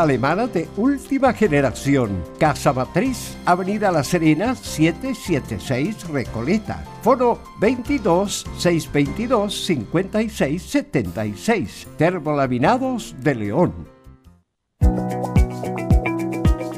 alemana de última generación. Casa Matriz, Avenida La Serena, 776 Recoleta. Foro 22 622 56 76. Termolaminados de León.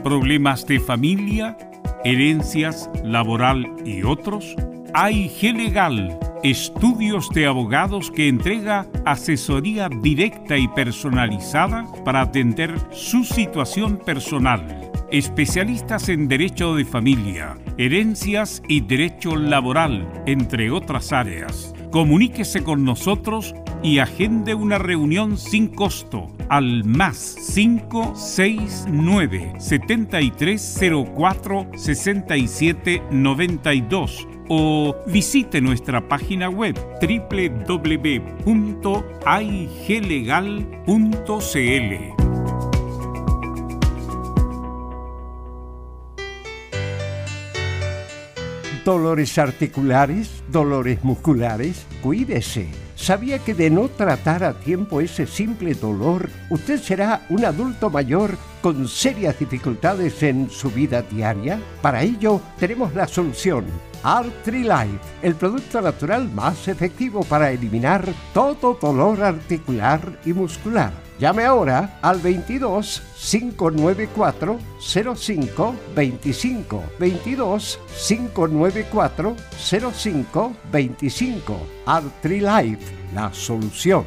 ¿Problemas de familia, herencias, laboral y otros? AIG Legal Estudios de Abogados que entrega asesoría directa y personalizada para atender su situación personal. Especialistas en Derecho de Familia, Herencias y Derecho Laboral, entre otras áreas. Comuníquese con nosotros y agende una reunión sin costo al más 569 7304 6792 o visite nuestra página web www.aiglegal.cl. Dolores articulares, dolores musculares, cuídese. ¿Sabía que de no tratar a tiempo ese simple dolor, usted será un adulto mayor con serias dificultades en su vida diaria? Para ello, tenemos la solución Artrilife, el producto natural más efectivo para eliminar todo dolor articular y muscular. Llame ahora al 22 594 05 25 22 594 05 25 Artrilife, la solución.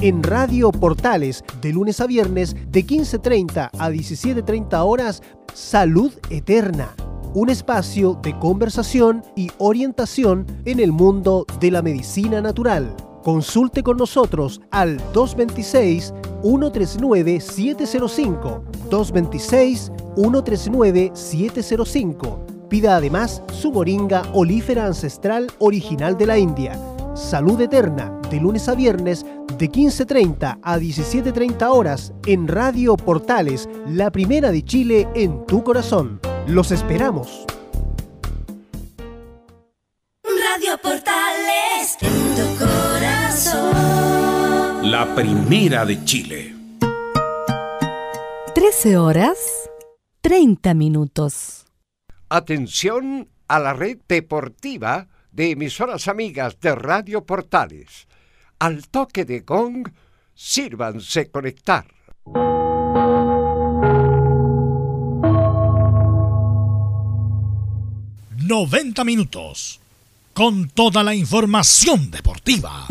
en Radio Portales de lunes a viernes de 15.30 a 17.30 horas Salud Eterna, un espacio de conversación y orientación en el mundo de la medicina natural. Consulte con nosotros al 226-139-705. 226-139-705. Pida además su moringa olífera ancestral original de la India. Salud Eterna, de lunes a viernes de 15.30 a 17.30 horas en Radio Portales, la primera de Chile en tu corazón. Los esperamos. Radio Portales en tu corazón. La primera de Chile. 13 horas 30 minutos. Atención a la red deportiva de emisoras amigas de Radio Portales al toque de gong, sírvanse conectar. ...90 minutos... ...con toda la información deportiva.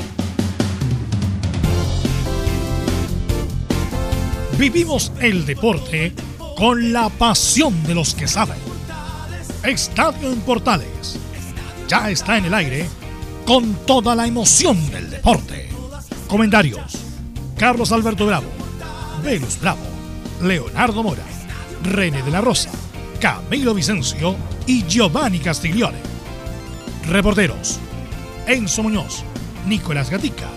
Vivimos el deporte... ...con la pasión de los que saben. Estadio en Portales... ...ya está en el aire con toda la emoción del deporte. Comentarios: Carlos Alberto Bravo, Venus Bravo, Leonardo Mora, René de la Rosa, Camilo Vicencio y Giovanni Castiglione. Reporteros: Enzo Muñoz, Nicolás Gatica,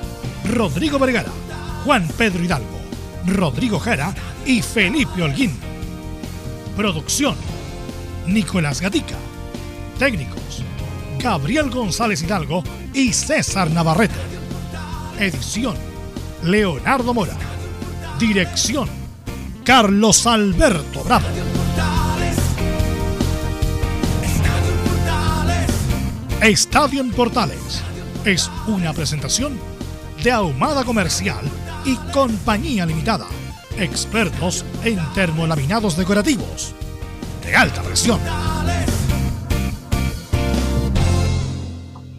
Rodrigo Vergara, Juan Pedro Hidalgo, Rodrigo Jara y Felipe Holguín. Producción: Nicolás Gatica. Técnicos: Gabriel González Hidalgo y César Navarrete. Edición, Leonardo Mora. Dirección, Carlos Alberto Bravo. Estadio en Portales es una presentación de Ahumada Comercial y Compañía Limitada, expertos en termolaminados decorativos de alta presión.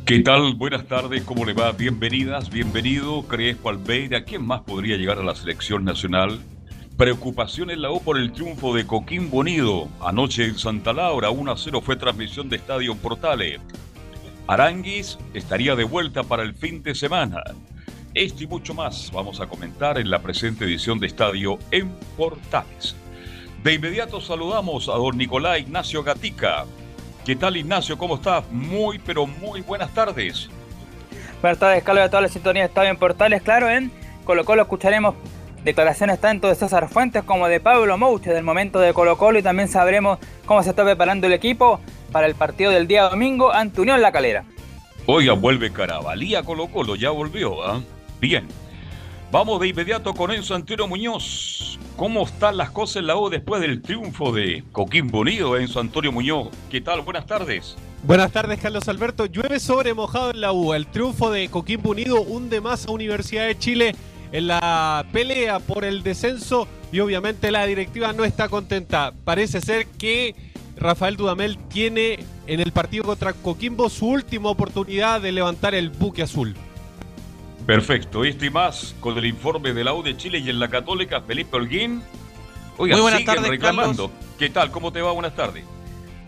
¿Qué tal? Buenas tardes, ¿cómo le va? Bienvenidas, bienvenido Crespo Albeira. ¿Quién más podría llegar a la selección nacional? Preocupación en la U por el triunfo de Coquín Bonido. Anoche en Santa Laura, 1 a 0 fue transmisión de Estadio Portales. Aranguis estaría de vuelta para el fin de semana. Esto y mucho más vamos a comentar en la presente edición de Estadio en Portales. De inmediato saludamos a don Nicolás Ignacio Gatica. ¿Qué tal Ignacio? ¿Cómo estás? Muy, pero muy buenas tardes. Buenas tardes, Carlos, de toda la sintonía de Estadio en Portales. Claro, en Colo Colo escucharemos declaraciones tanto de César Fuentes como de Pablo Mouche del momento de Colo Colo y también sabremos cómo se está preparando el equipo para el partido del día domingo ante Unión La Calera. Oiga, vuelve Carabalía Colo Colo, ya volvió, ¿ah? Bien. Vamos de inmediato con Enzo Antonio Muñoz. ¿Cómo están las cosas en la U después del triunfo de Coquimbo Unido, Enzo Antonio Muñoz? ¿Qué tal? Buenas tardes. Buenas tardes, Carlos Alberto. Llueve sobre mojado en la U. El triunfo de Coquimbo Unido hunde más a Universidad de Chile en la pelea por el descenso y obviamente la directiva no está contenta. Parece ser que Rafael Dudamel tiene en el partido contra Coquimbo su última oportunidad de levantar el buque azul. Perfecto, esto y más con el informe de la U de Chile y en la Católica, Felipe Holguín. Oiga, Muy buenas tardes, reclamando. ¿Qué tal? ¿Cómo te va? Buenas tardes.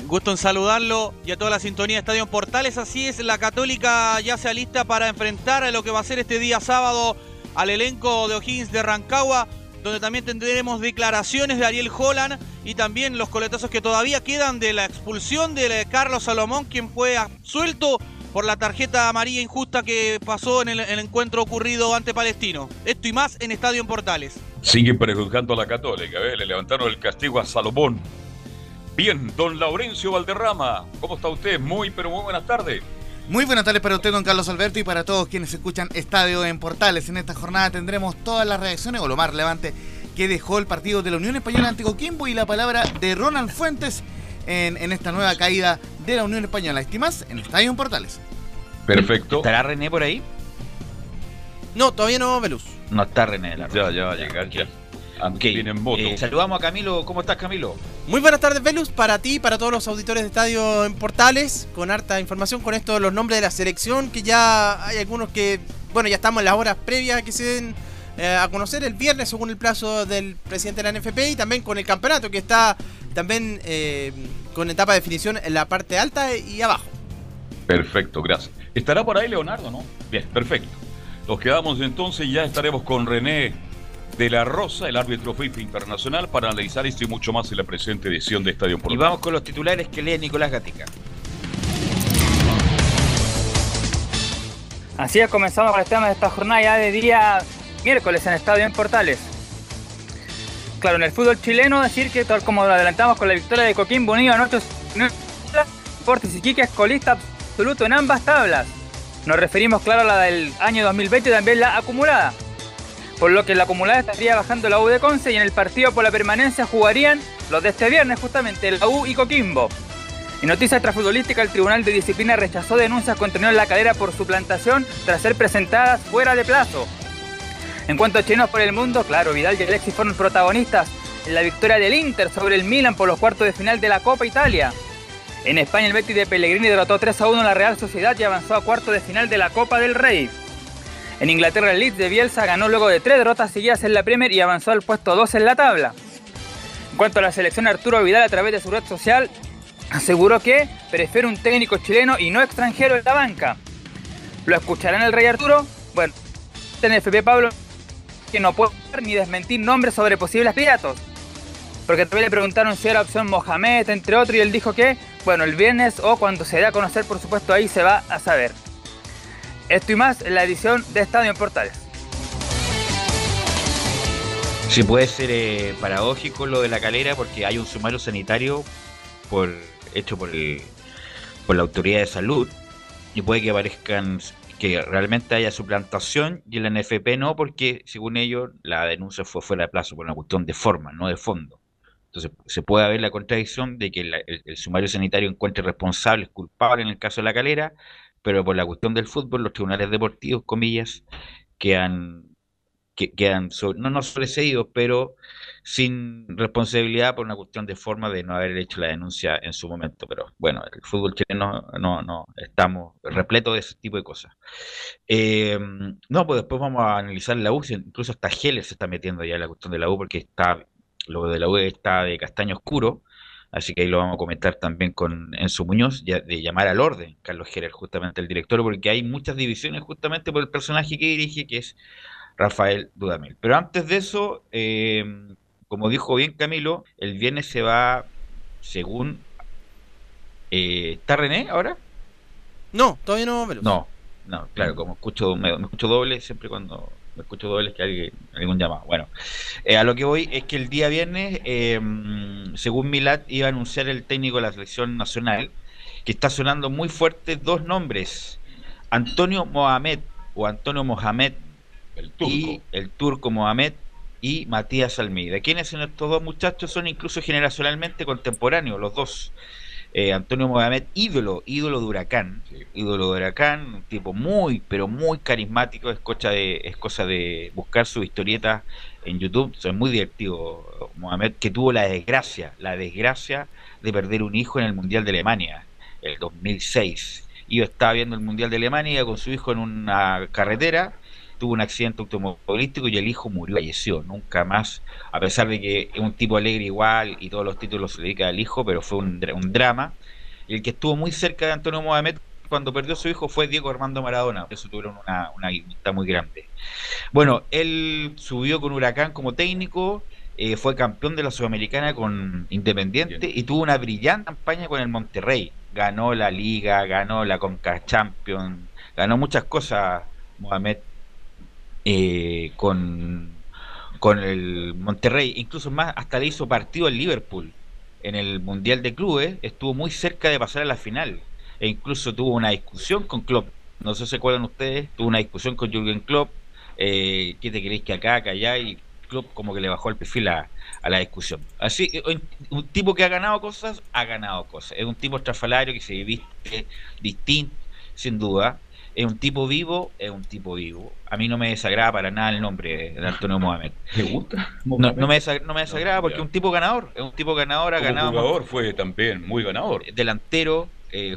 Gusto en saludarlo y a toda la sintonía de Estadio Portales. Así es, la Católica ya se alista para enfrentar a lo que va a ser este día sábado al elenco de O'Higgins de Rancagua, donde también tendremos declaraciones de Ariel Holland y también los coletazos que todavía quedan de la expulsión de Carlos Salomón, quien fue absuelto por la tarjeta amarilla injusta que pasó en el, encuentro ocurrido ante Palestino. Esto y más en Estadio en Portales. Sigue prejuzgando a la Católica, ¿eh? le levantaron el castigo a Salomón. Bien, don Laurencio Valderrama, ¿cómo está usted? Muy, pero muy buenas tardes. Muy buenas tardes para usted, don Carlos Alberto, y para todos quienes escuchan Estadio en Portales. En esta jornada tendremos todas las reacciones, o lo más relevante, que dejó el partido de la Unión Española ante Coquimbo y la palabra de Ronald Fuentes en, en esta nueva caída de la Unión Española. Estimas en Estadio en Portales. Perfecto. ¿Estará René por ahí? No, todavía no, Velus. No está René. La ya, ya va a llegar ya. Okay. Eh, saludamos a Camilo. ¿Cómo estás, Camilo? Muy buenas tardes, Velus, para ti y para todos los auditores de Estadio en Portales, con harta información con esto de los nombres de la selección, que ya hay algunos que, bueno, ya estamos en las horas previas que se den eh, a conocer el viernes según el plazo del presidente de la NFP y también con el campeonato que está también eh, con etapa de definición en la parte alta y abajo. Perfecto, gracias. Estará por ahí Leonardo, ¿no? Bien, perfecto. Nos quedamos entonces y ya estaremos con René de la Rosa, el árbitro FIFA internacional, para analizar esto y mucho más en la presente edición de Estadio Portales. Y vamos con los titulares que lee Nicolás Gatica. Así es, comenzamos con el tema de esta jornada ya de día miércoles en Estadio en Portales. Claro, en el fútbol chileno decir que tal como lo adelantamos con la victoria de Coquimbo Unido anoche, Deportes Iquique es colista absoluto en ambas tablas. Nos referimos, claro, a la del año 2020 y también la acumulada. Por lo que la acumulada estaría bajando la U de Conce y en el partido por la permanencia jugarían los de este viernes justamente, la U y Coquimbo. En noticias extrafutbolísticas, el Tribunal de Disciplina rechazó denuncias contra Unión La Calera por su plantación tras ser presentadas fuera de plazo. En cuanto a chinos por el mundo, claro, Vidal y Alexis fueron protagonistas en la victoria del Inter sobre el Milan por los cuartos de final de la Copa Italia. En España el Betis de Pellegrini derrotó 3 a 1 a la Real Sociedad y avanzó a cuartos de final de la Copa del Rey. En Inglaterra el Leeds de Bielsa ganó luego de tres derrotas seguidas en la Premier y avanzó al puesto 2 en la tabla. En cuanto a la selección Arturo Vidal a través de su red social aseguró que prefiere un técnico chileno y no extranjero en la banca. ¿Lo escucharán el Rey Arturo? Bueno, en FP Pablo que no puede ni desmentir nombres sobre posibles piratos. Porque también le preguntaron si era opción Mohamed, entre otros, y él dijo que, bueno, el viernes o cuando se dé a conocer, por supuesto, ahí se va a saber. Esto y más en la edición de Estadio en Portales. Sí, puede ser eh, paradójico lo de la calera porque hay un sumario sanitario hecho por, por la autoridad de salud y puede que aparezcan que realmente haya suplantación y el NFP no, porque según ellos la denuncia fue fuera de plazo por una cuestión de forma, no de fondo. Entonces se puede haber la contradicción de que el, sumario sanitario encuentre responsables, culpables en el caso de la calera, pero por la cuestión del fútbol, los tribunales deportivos, comillas, quedan, que, quedan no, no sobreseídos, pero sin responsabilidad por una cuestión de forma de no haber hecho la denuncia en su momento. Pero bueno, el fútbol chileno no, no, estamos repleto de ese tipo de cosas. Eh, no, pues después vamos a analizar la U, incluso hasta Heller se está metiendo ya en la cuestión de la U porque está, lo de la U está de castaño oscuro. Así que ahí lo vamos a comentar también con Enzo Muñoz, de llamar al orden, Carlos Heller, justamente el director, porque hay muchas divisiones justamente por el personaje que dirige, que es Rafael Dudamel. Pero antes de eso, eh, como dijo bien Camilo, el viernes se va, según... Eh, ¿Está René ahora? No, todavía no, Velus. No, no, claro, como escucho, me, me escucho doble siempre cuando me escucho doble es que alguien, algún llamado. Bueno, eh, a lo que voy es que el día viernes, eh, según Milad, iba a anunciar el técnico de la selección nacional, que está sonando muy fuerte dos nombres, Antonio Mohamed o Antonio Mohamed El turco. y el turco Mohamed y Matías Almeida. ¿Quiénes son estos dos muchachos? Son incluso generacionalmente contemporáneos, los dos. Eh, Antonio Mohamed, ídolo, ídolo de Huracán, Sí. ídolo de Huracán, un tipo muy, pero muy carismático, es cosa de, es cosa de buscar su historieta en YouTube, es muy divertido Mohamed, que tuvo la desgracia, la desgracia de perder un hijo en el Mundial de Alemania, el 2006. Yo estaba viendo el Mundial de Alemania con su hijo en una carretera, tuvo un accidente automovilístico y el hijo murió, falleció, nunca más, a pesar de que es un tipo alegre igual y todos los títulos se dedica al hijo, pero fue un, dra- un drama. Y el que estuvo muy cerca de Antonio Mohamed cuando perdió a su hijo fue Diego Armando Maradona, por eso tuvieron una, una amistad muy grande. Bueno, él subió con Huracán como técnico, eh, fue campeón de la Sudamericana con Independiente Bien. y tuvo una brillante campaña con el Monterrey. Ganó la Liga, ganó la Conca Champions, ganó muchas cosas Mohamed eh, con, con el Monterrey. Incluso más, hasta le hizo partido al Liverpool en el Mundial de Clubes. Estuvo muy cerca de pasar a la final. E incluso tuvo una discusión con Klopp. No sé si se acuerdan ustedes. Tuvo una discusión con Jürgen Klopp. Eh, ¿Qué te queréis que acá, que allá? Y Klopp como que le bajó el perfil a, a la discusión. Así, eh, un, tipo que ha ganado cosas, ha ganado cosas. Es un tipo estrafalario que se viste distinto, sin duda. Es un tipo vivo, es un tipo vivo. A mí no me desagrada para nada el nombre de Antonio Mohamed. ¿Te gusta? No, no me desagrada, no me desagrada porque es un tipo ganador. Es un tipo ganador, ha Como ganado jugador fue también muy ganador. delantero, eh,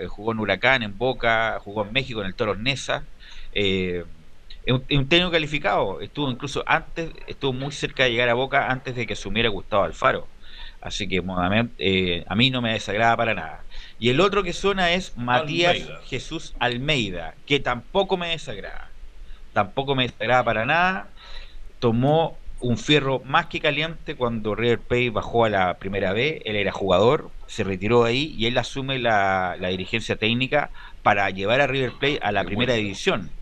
eh, jugó en Huracán, en Boca, jugó en México, en el Toros Nesa. Eh, es un, un técnico calificado, estuvo incluso antes, estuvo muy cerca de llegar a Boca antes de que asumiera Gustavo Alfaro. Así que Mohamed, eh, a mí no me desagrada para nada. Y el otro que suena es Matías Almeida. Jesús Almeida, que tampoco me desagrada. Tampoco me desagrada para nada. Tomó un fierro más que caliente cuando River Plate bajó a la primera B. Él era jugador, se retiró de ahí y él asume la, la dirigencia técnica para llevar a River Plate a la Qué primera bueno. división.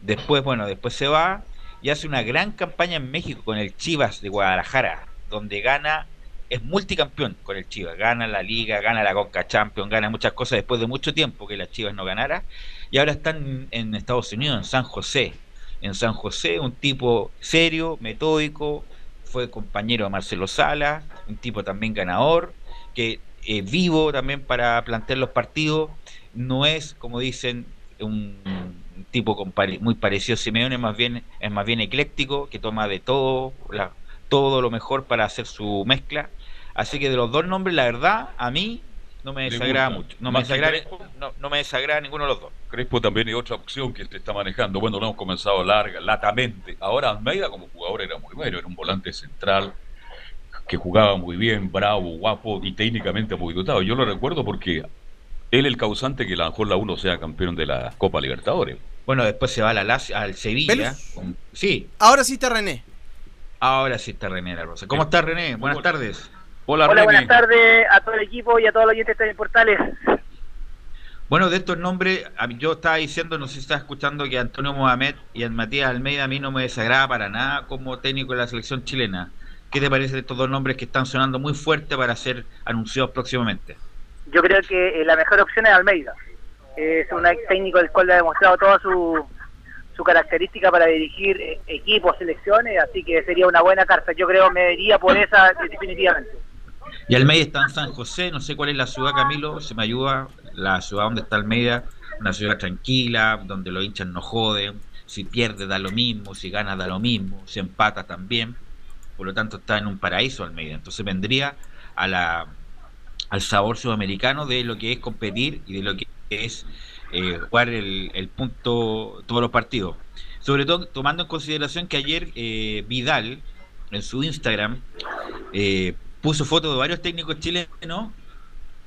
Después, bueno, después se va y hace una gran campaña en México con el Chivas de Guadalajara, donde gana, es multicampeón con el Chivas, gana la Liga, gana la Conca Champions, gana muchas cosas después de mucho tiempo que las Chivas no ganara, y ahora están en Estados Unidos, en San José. En San José, un tipo serio, metódico, fue compañero de Marcelo Sala, un tipo también ganador, que eh, vivo también para plantear los partidos, no es, como dicen, un, tipo muy parecido a Simeone, más bien, es más bien ecléctico, que toma de todo, todo lo mejor para hacer su mezcla. Así que de los dos nombres, la verdad, a mí no me desagrada mucho. No me desagrada, no, no me desagrada ninguno de los dos. Crespo también es otra opción que se está manejando. Bueno, lo hemos comenzado larga, latamente. Ahora Almeida como jugador era muy bueno, era un volante central que jugaba muy bien, bravo, guapo y técnicamente muy dotado. Yo lo recuerdo porque él el causante que la Fórmula 1 sea campeón de la Copa Libertadores. Bueno, después se va a la al Sevilla. Sí, Ahora sí está René. ahora sí está René La Rosa. ¿Cómo estás, René? Buenas tardes. Hola, Hola, buenas tardes a todo el equipo y a todos los oyentes de Portales. Bueno, de estos nombres, yo estaba diciendo, no sé si estás escuchando, que Antonio Mohamed y Matías Almeida a mí no me desagrada para nada como técnico de la selección chilena. ¿Qué te parece de estos dos nombres que están sonando muy fuerte para ser anunciados próximamente? Yo creo que eh, la mejor opción es Almeida. Es un técnico del cual le ha demostrado toda su, su característica para dirigir eh, equipos, selecciones, así que sería una buena carta. Yo creo me iría por esa definitivamente. Y Almeida está en San José, no sé cuál es la ciudad, Camilo, se me ayuda, la ciudad donde está Almeida, una ciudad tranquila, donde los hinchas no joden, si pierde da lo mismo, si gana da lo mismo, si empata también, por lo tanto está en un paraíso Almeida, entonces vendría a la al sabor sudamericano de lo que es competir y de lo que es eh, jugar el, el punto todos los partidos. Sobre todo tomando en consideración que ayer eh, Vidal en su Instagram eh, puso fotos de varios técnicos chilenos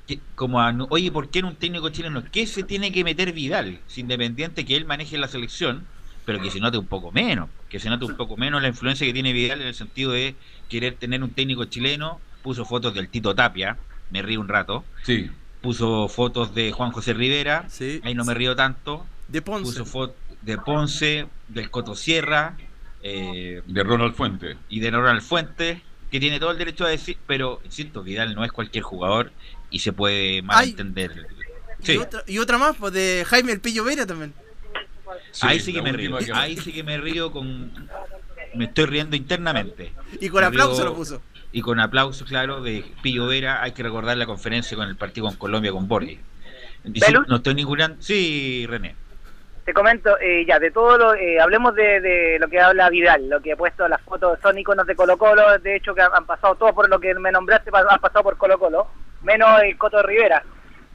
que, como a- oye, ¿por qué en un técnico chileno? ¿Qué se tiene que meter Vidal? Si independiente que él maneje la selección, pero que se note un poco menos, que se note un poco menos la influencia que tiene Vidal en el sentido de querer tener un técnico chileno, puso fotos del Tito Tapia, me río un rato, sí. puso fotos de Juan José Rivera, Sí. ahí no me río tanto, De Ponce. puso fotos de Ponce, del Coto Sierra, eh, De Ronald Fuente. y de Ronald Fuentes, que tiene todo el derecho a decir, pero insisto, Vidal no es cualquier jugador y se puede malentender. Y, Sí, otra, y otra más, pues de Jaime El Pillo Vera también. ahí sí que me río, que- ahí sí que me río con... Me estoy riendo internamente. Y con Me aplauso río- lo puso. Y con aplauso, claro, de Pillo Vera. Hay que recordar la conferencia con el partido con Colombia con ¿Velus? no estoy ninguna... Sí, René. Te comento, eh, ya, de todo lo, eh, hablemos de, de lo que habla Vidal, lo que ha puesto las fotos, son iconos de Colo Colo, de hecho que han, pasado todos por lo que me nombraste, han pasado por Colo Colo, menos el Coto Rivera,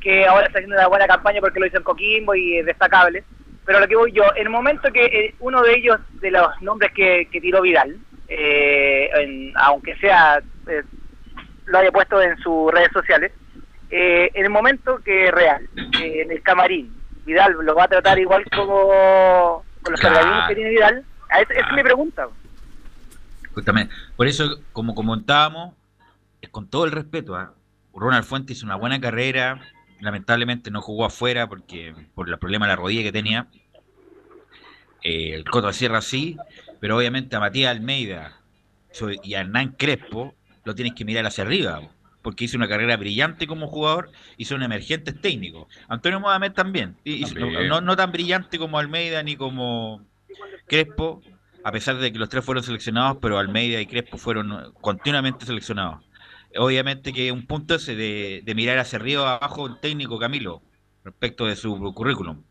que ahora está haciendo una buena campaña porque lo hizo en Coquimbo y es destacable. Pero lo que voy yo, en el momento que eh, uno de ellos, de los nombres que, que tiró Vidal, eh, en- aunque sea, lo haya puesto en sus redes sociales, en el momento que Real, en el camarín, Vidal lo va a tratar igual como con los Claro. que tiene Vidal, a esa, esa es mi pregunta. Justamente. Por eso, como comentábamos, es con todo el respeto, ¿ah? Ronald Fuentes hizo una buena carrera, lamentablemente no jugó afuera porque por el problema de la rodilla que tenía. Eh, el Coto Sierra sí, pero obviamente a Matías Almeida y a Hernán Crespo lo tienes que mirar hacia arriba, porque hizo una carrera brillante como jugador y son emergentes técnicos. Antonio Mohamed también, y- También. no, no tan brillante como Almeida ni como Crespo, a pesar de que los tres fueron seleccionados, pero Almeida y Crespo fueron continuamente seleccionados. Obviamente que un punto ese de, de mirar hacia arriba abajo un técnico Camilo respecto de su currículum.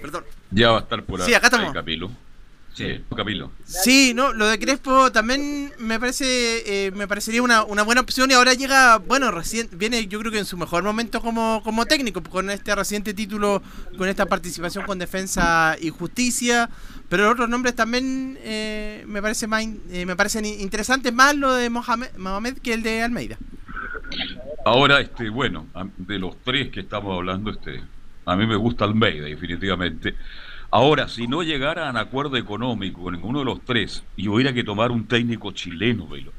Perdón. Ya va a estar por Sí, ahí, acá estamos. Capilo. Sí, Capilo. Sí, no, lo de Crespo también me parece, eh, me parecería una, una buena opción y ahora llega, bueno, recién, viene yo creo que en su mejor momento como, como técnico, con este reciente título, con esta participación con Defensa y Justicia, pero otros nombres también eh, me parece más, eh, me parecen in- interesantes más lo de Mohamed, Mohamed que el de Almeida. Ahora, este, bueno, de los tres que estamos hablando, este, a mí me gusta Almeida, definitivamente. Ahora, si no llegaran a acuerdo económico con ninguno de los tres y hubiera que tomar un técnico chileno, Velo,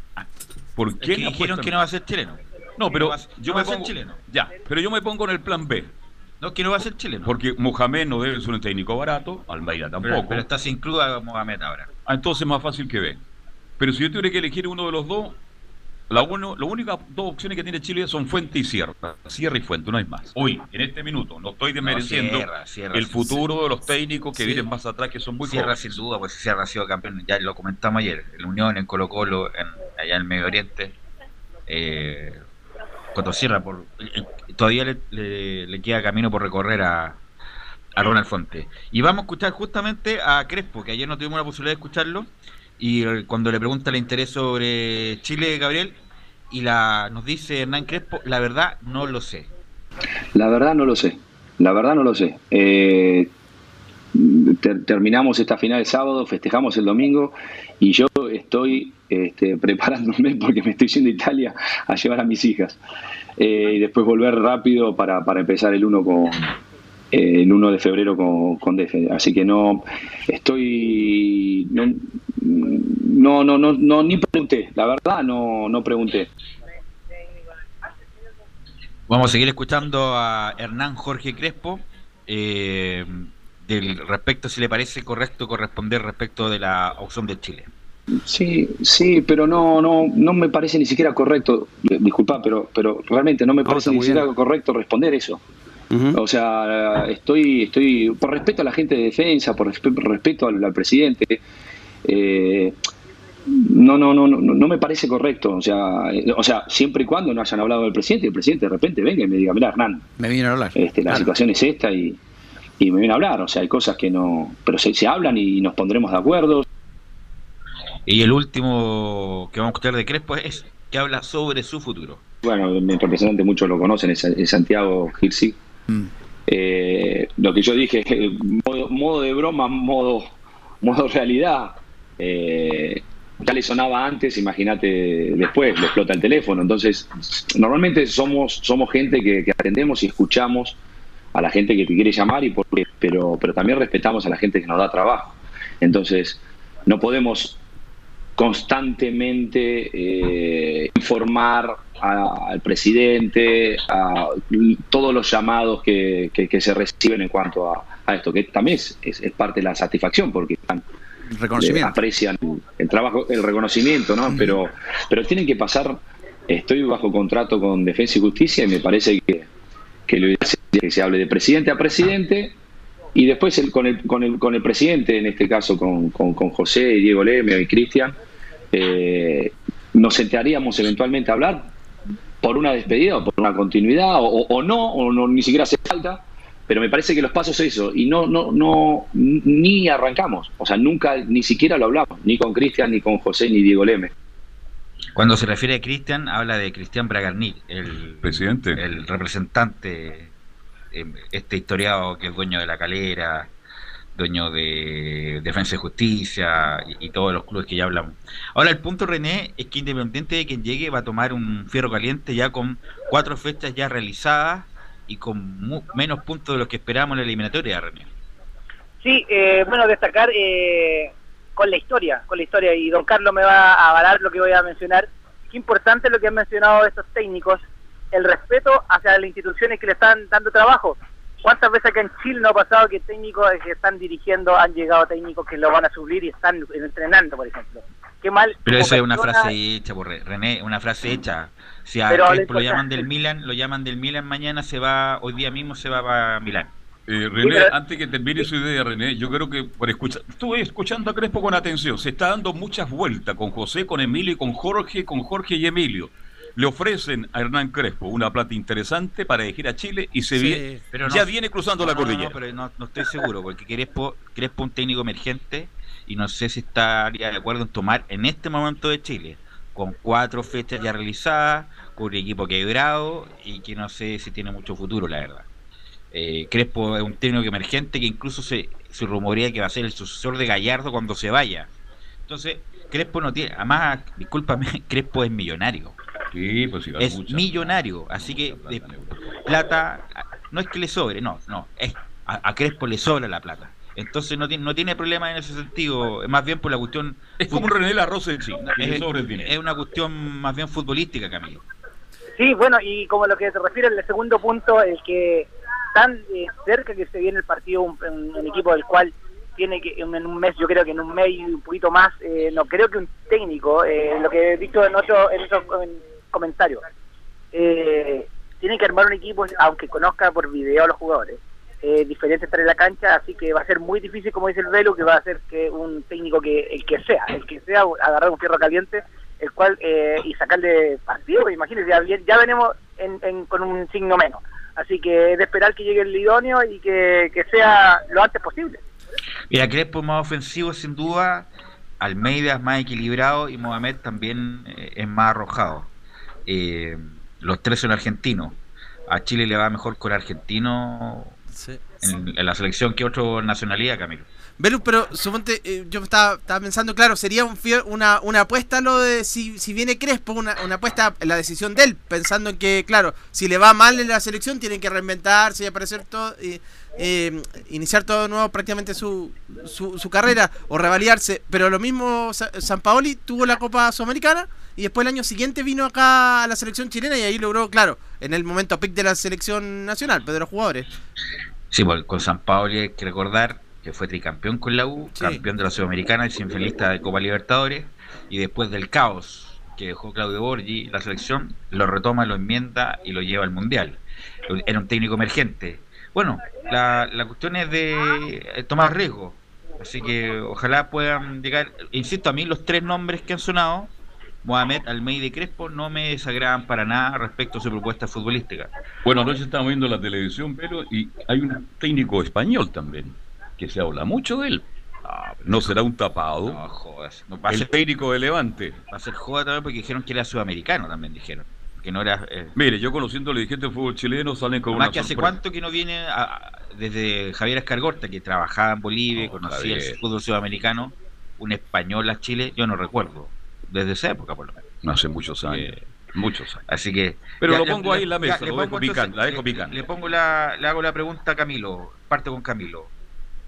¿por Es qué que le dijeron que no va a ser chileno. No, pero no va a- yo no me pongo, chileno. Ya, pero yo me pongo en el plan B. No, que no va a ser chileno. Porque Mohamed no debe ser un técnico barato, Almeida tampoco. Pero, pero está sin club a Mohamed ahora. Ah, entonces es más fácil que B. Pero si yo tuviera que elegir uno de los dos, la uno, las únicas dos opciones que tiene Chile son Fuente y Sierra. Sierra y Fuente, no hay más. Hoy, en este minuto, no estoy desmereciendo Sierra, Sierra, el futuro de los técnicos que vienen más atrás, que son muy Sierra jóvenes. sin duda, pues Sierra ha sido campeón, ya lo comentamos ayer, en Unión, en Colo Colo, en, allá en el Medio Oriente. Eh, Coto Sierra por, eh, todavía le, le- le queda camino por recorrer a, a Ronald Fuente. Y vamos a escuchar justamente a Crespo, que ayer no tuvimos la posibilidad de escucharlo, y eh, cuando le pregunta el interés sobre Chile, Gabriel, y la nos dice Hernán Crespo, la verdad no lo sé. La verdad no lo sé. La verdad no lo sé. Eh, ter- terminamos esta final el sábado, festejamos el domingo y yo estoy este, preparándome porque me estoy yendo a Italia a llevar a mis hijas. Eh, y después volver rápido para, para empezar el 1 con eh, el 1 de febrero con, con DF. Así que no estoy no, no, no, no, ni pregunté, la verdad no, no pregunté. Vamos a seguir escuchando a Hernán Jorge Crespo eh, del respecto si le parece correcto corresponder respecto de la opción de Chile. Sí, sí, pero no, no, no me parece ni siquiera correcto, eh, disculpa, pero, pero realmente no me parece ni siquiera correcto responder eso. O sea, estoy, estoy, por respeto a la gente de defensa, por respe- respeto al, al presidente, eh, no, no, no, no, no me parece correcto. O sea, eh, o sea, siempre y cuando no hayan hablado del presidente, el presidente de repente venga y me diga, mira, Hernán, Me viene a hablar. este, la Claro. situación es esta y, y me viene a hablar. O sea, hay cosas que no, pero se, se hablan y nos pondremos de acuerdo. Y el último que vamos a escuchar de Crespo es que habla sobre su futuro. Bueno, mi representante muchos lo conocen, es, es Santiago Girsi. Mm. Eh, lo que yo dije, modo, modo de broma, modo, modo realidad. Eh, ya le sonaba antes, imagínate después, le explota el teléfono. Entonces, normalmente somos, somos gente que, que atendemos y escuchamos a la gente que te quiere llamar, y porque, pero, pero también respetamos a la gente que nos da trabajo. Entonces, no podemos constantemente eh, informar al presidente, a todos los llamados que, que, se reciben en cuanto a, esto, que también es, es, parte de la satisfacción, porque reconocimiento. aprecian el trabajo, el reconocimiento, ¿no? Pero, pero tienen que pasar, estoy bajo contrato con Defensa y Justicia y me parece que, que lo que se hable de presidente a presidente y después el, con, el, con, el, con el presidente, en este caso con, con, José y Diego Lemio y Cristian, eh, nos sentaríamos eventualmente a hablar por una despedida o por una continuidad o, no, o no, ni siquiera hace falta, pero me parece que los pasos es eso y no, no, no, ni arrancamos, o sea, nunca, ni siquiera lo hablamos, ni con Cristian, ni con José, ni Diego Leme. Cuando se refiere a Cristian, habla de Cristian Bragarnik, el presidente, el representante Em, este historiado que es dueño de la calera, dueño de Defensa y Justicia y, todos los clubes que ya hablamos. Ahora el punto René es que independiente de quien llegue va a tomar un fierro caliente ya con cuatro fechas ya realizadas y con menos puntos de los que esperábamos en la eliminatoria, René. Sí, eh, bueno, destacar eh, con la historia, con la historia, y don Carlos me va a avalar lo que voy a mencionar. Qué importante lo que han mencionado estos técnicos, el respeto hacia las instituciones que le están dando trabajo. ¿Cuántas veces acá en Chile no ha pasado que técnicos que están dirigiendo han llegado técnicos que lo van a subir y están entrenando, por ejemplo? Qué mal. Pero eso es una frase hecha, por René, una frase hecha. Si a lo llaman del Milan, lo llaman del Milan mañana, se va, hoy día mismo se va a Milán. Eh, René, antes que termine su idea, René, yo creo que por escuchar, estuve escuchando a Crespo con atención, se está dando muchas vueltas con José, con Emilio y con Jorge, con Jorge y Emilio le ofrecen a Hernán Crespo una plata interesante para elegir a Chile y se viene, pero ya viene cruzando la cordillera. No, pero no, estoy seguro, porque Crespo, Crespo es un técnico emergente y no sé si estaría de acuerdo en tomar en este momento de Chile, con cuatro fechas ya realizadas, con un equipo quebrado y que no sé si tiene mucho futuro, la verdad. Eh, Crespo es un técnico emergente que incluso se, se rumorea que va a ser el sucesor de Gallardo cuando se vaya. Entonces, Crespo no tiene, además, discúlpame, Crespo es millonario. Pues es millonario, así que de plata no es que le sobre, no, no, es a, Crespo le sobra la plata. Entonces no tiene, no tiene problema en ese sentido, es más bien por la cuestión... Es como un René Larrosa en sí, es, es una cuestión más bien futbolística, Camilo. Sí, bueno, y como lo que se refiere al segundo punto, el que tan eh, cerca que se viene el partido, un, equipo del cual tiene que en un mes, yo creo que en un mes y un poquito más, eh, no creo que un técnico, eh, lo que he dicho en otro, en, otro, comentario. Eh, tienen que armar un equipo, aunque conozca por video a los jugadores. Eh, diferente estar en la cancha, así que va a ser muy difícil, como dice el Velo, que va a ser que un técnico que el que sea, el que sea, agarrar un fierro caliente, el cual eh, y sacarle partido, imagínense, ya, ya venimos con un signo menos. Así que es de esperar que llegue el idóneo y que, sea lo antes posible. Mira, Crespo más ofensivo sin duda, Almeida es más equilibrado y Mohamed también eh, es más arrojado. Eh, los tres son argentinos. A Chile le va mejor con argentino en, la selección que otra nacionalidad, Camilo. Velus, pero suponte, eh, yo estaba, pensando, claro, sería un una, una apuesta lo de si, si viene Crespo, una, una apuesta en la decisión de él, pensando en que, claro, si le va mal en la selección, tienen que reinventarse y aparecer todo, eh, iniciar todo de nuevo prácticamente su, su, su, carrera o revaliarse. Pero lo mismo, San Paoli tuvo la Copa Sudamericana y después el año siguiente vino acá a la selección chilena y ahí logró, claro, en el momento pic de la selección nacional, pero de los jugadores. Sí, pues, con San Paoli hay que recordar que fue tricampeón con la U, campeón de la Sudamericana y semifinalista de Copa Libertadores, y después del caos que dejó Claudio Borgi, la selección lo retoma, lo enmienda y lo lleva al Mundial. Era un técnico emergente. Bueno, la, la cuestión es de tomar riesgo, así que ojalá puedan llegar, insisto, a mí los tres nombres que han sonado, Mohamed Almeida y Crespo no me desagradan para nada respecto a su propuesta futbolística. Bueno, anoche estamos viendo la televisión, pero y hay un técnico español también que se habla mucho de él. No, será un tapado. No, jodas. el técnico de Levante. Va a ser joda también porque dijeron que era sudamericano también, dijeron. Que no era. Eh, Mire, yo conociendo a los dirigentes de fútbol chileno salen con Más que hace cuánto que no viene desde Javier Escargorta, que trabajaba en Bolivia, conocía el fútbol sudamericano, un español a Chile, yo no recuerdo. Desde esa época, por lo menos. No hace muchos años. Muchos. Así que. Pero ya, lo ya, pongo ahí en la mesa, lo dejo picante, la dejo le- picante. Le, pongo la, le hago la pregunta a Camilo. Parto con Camilo.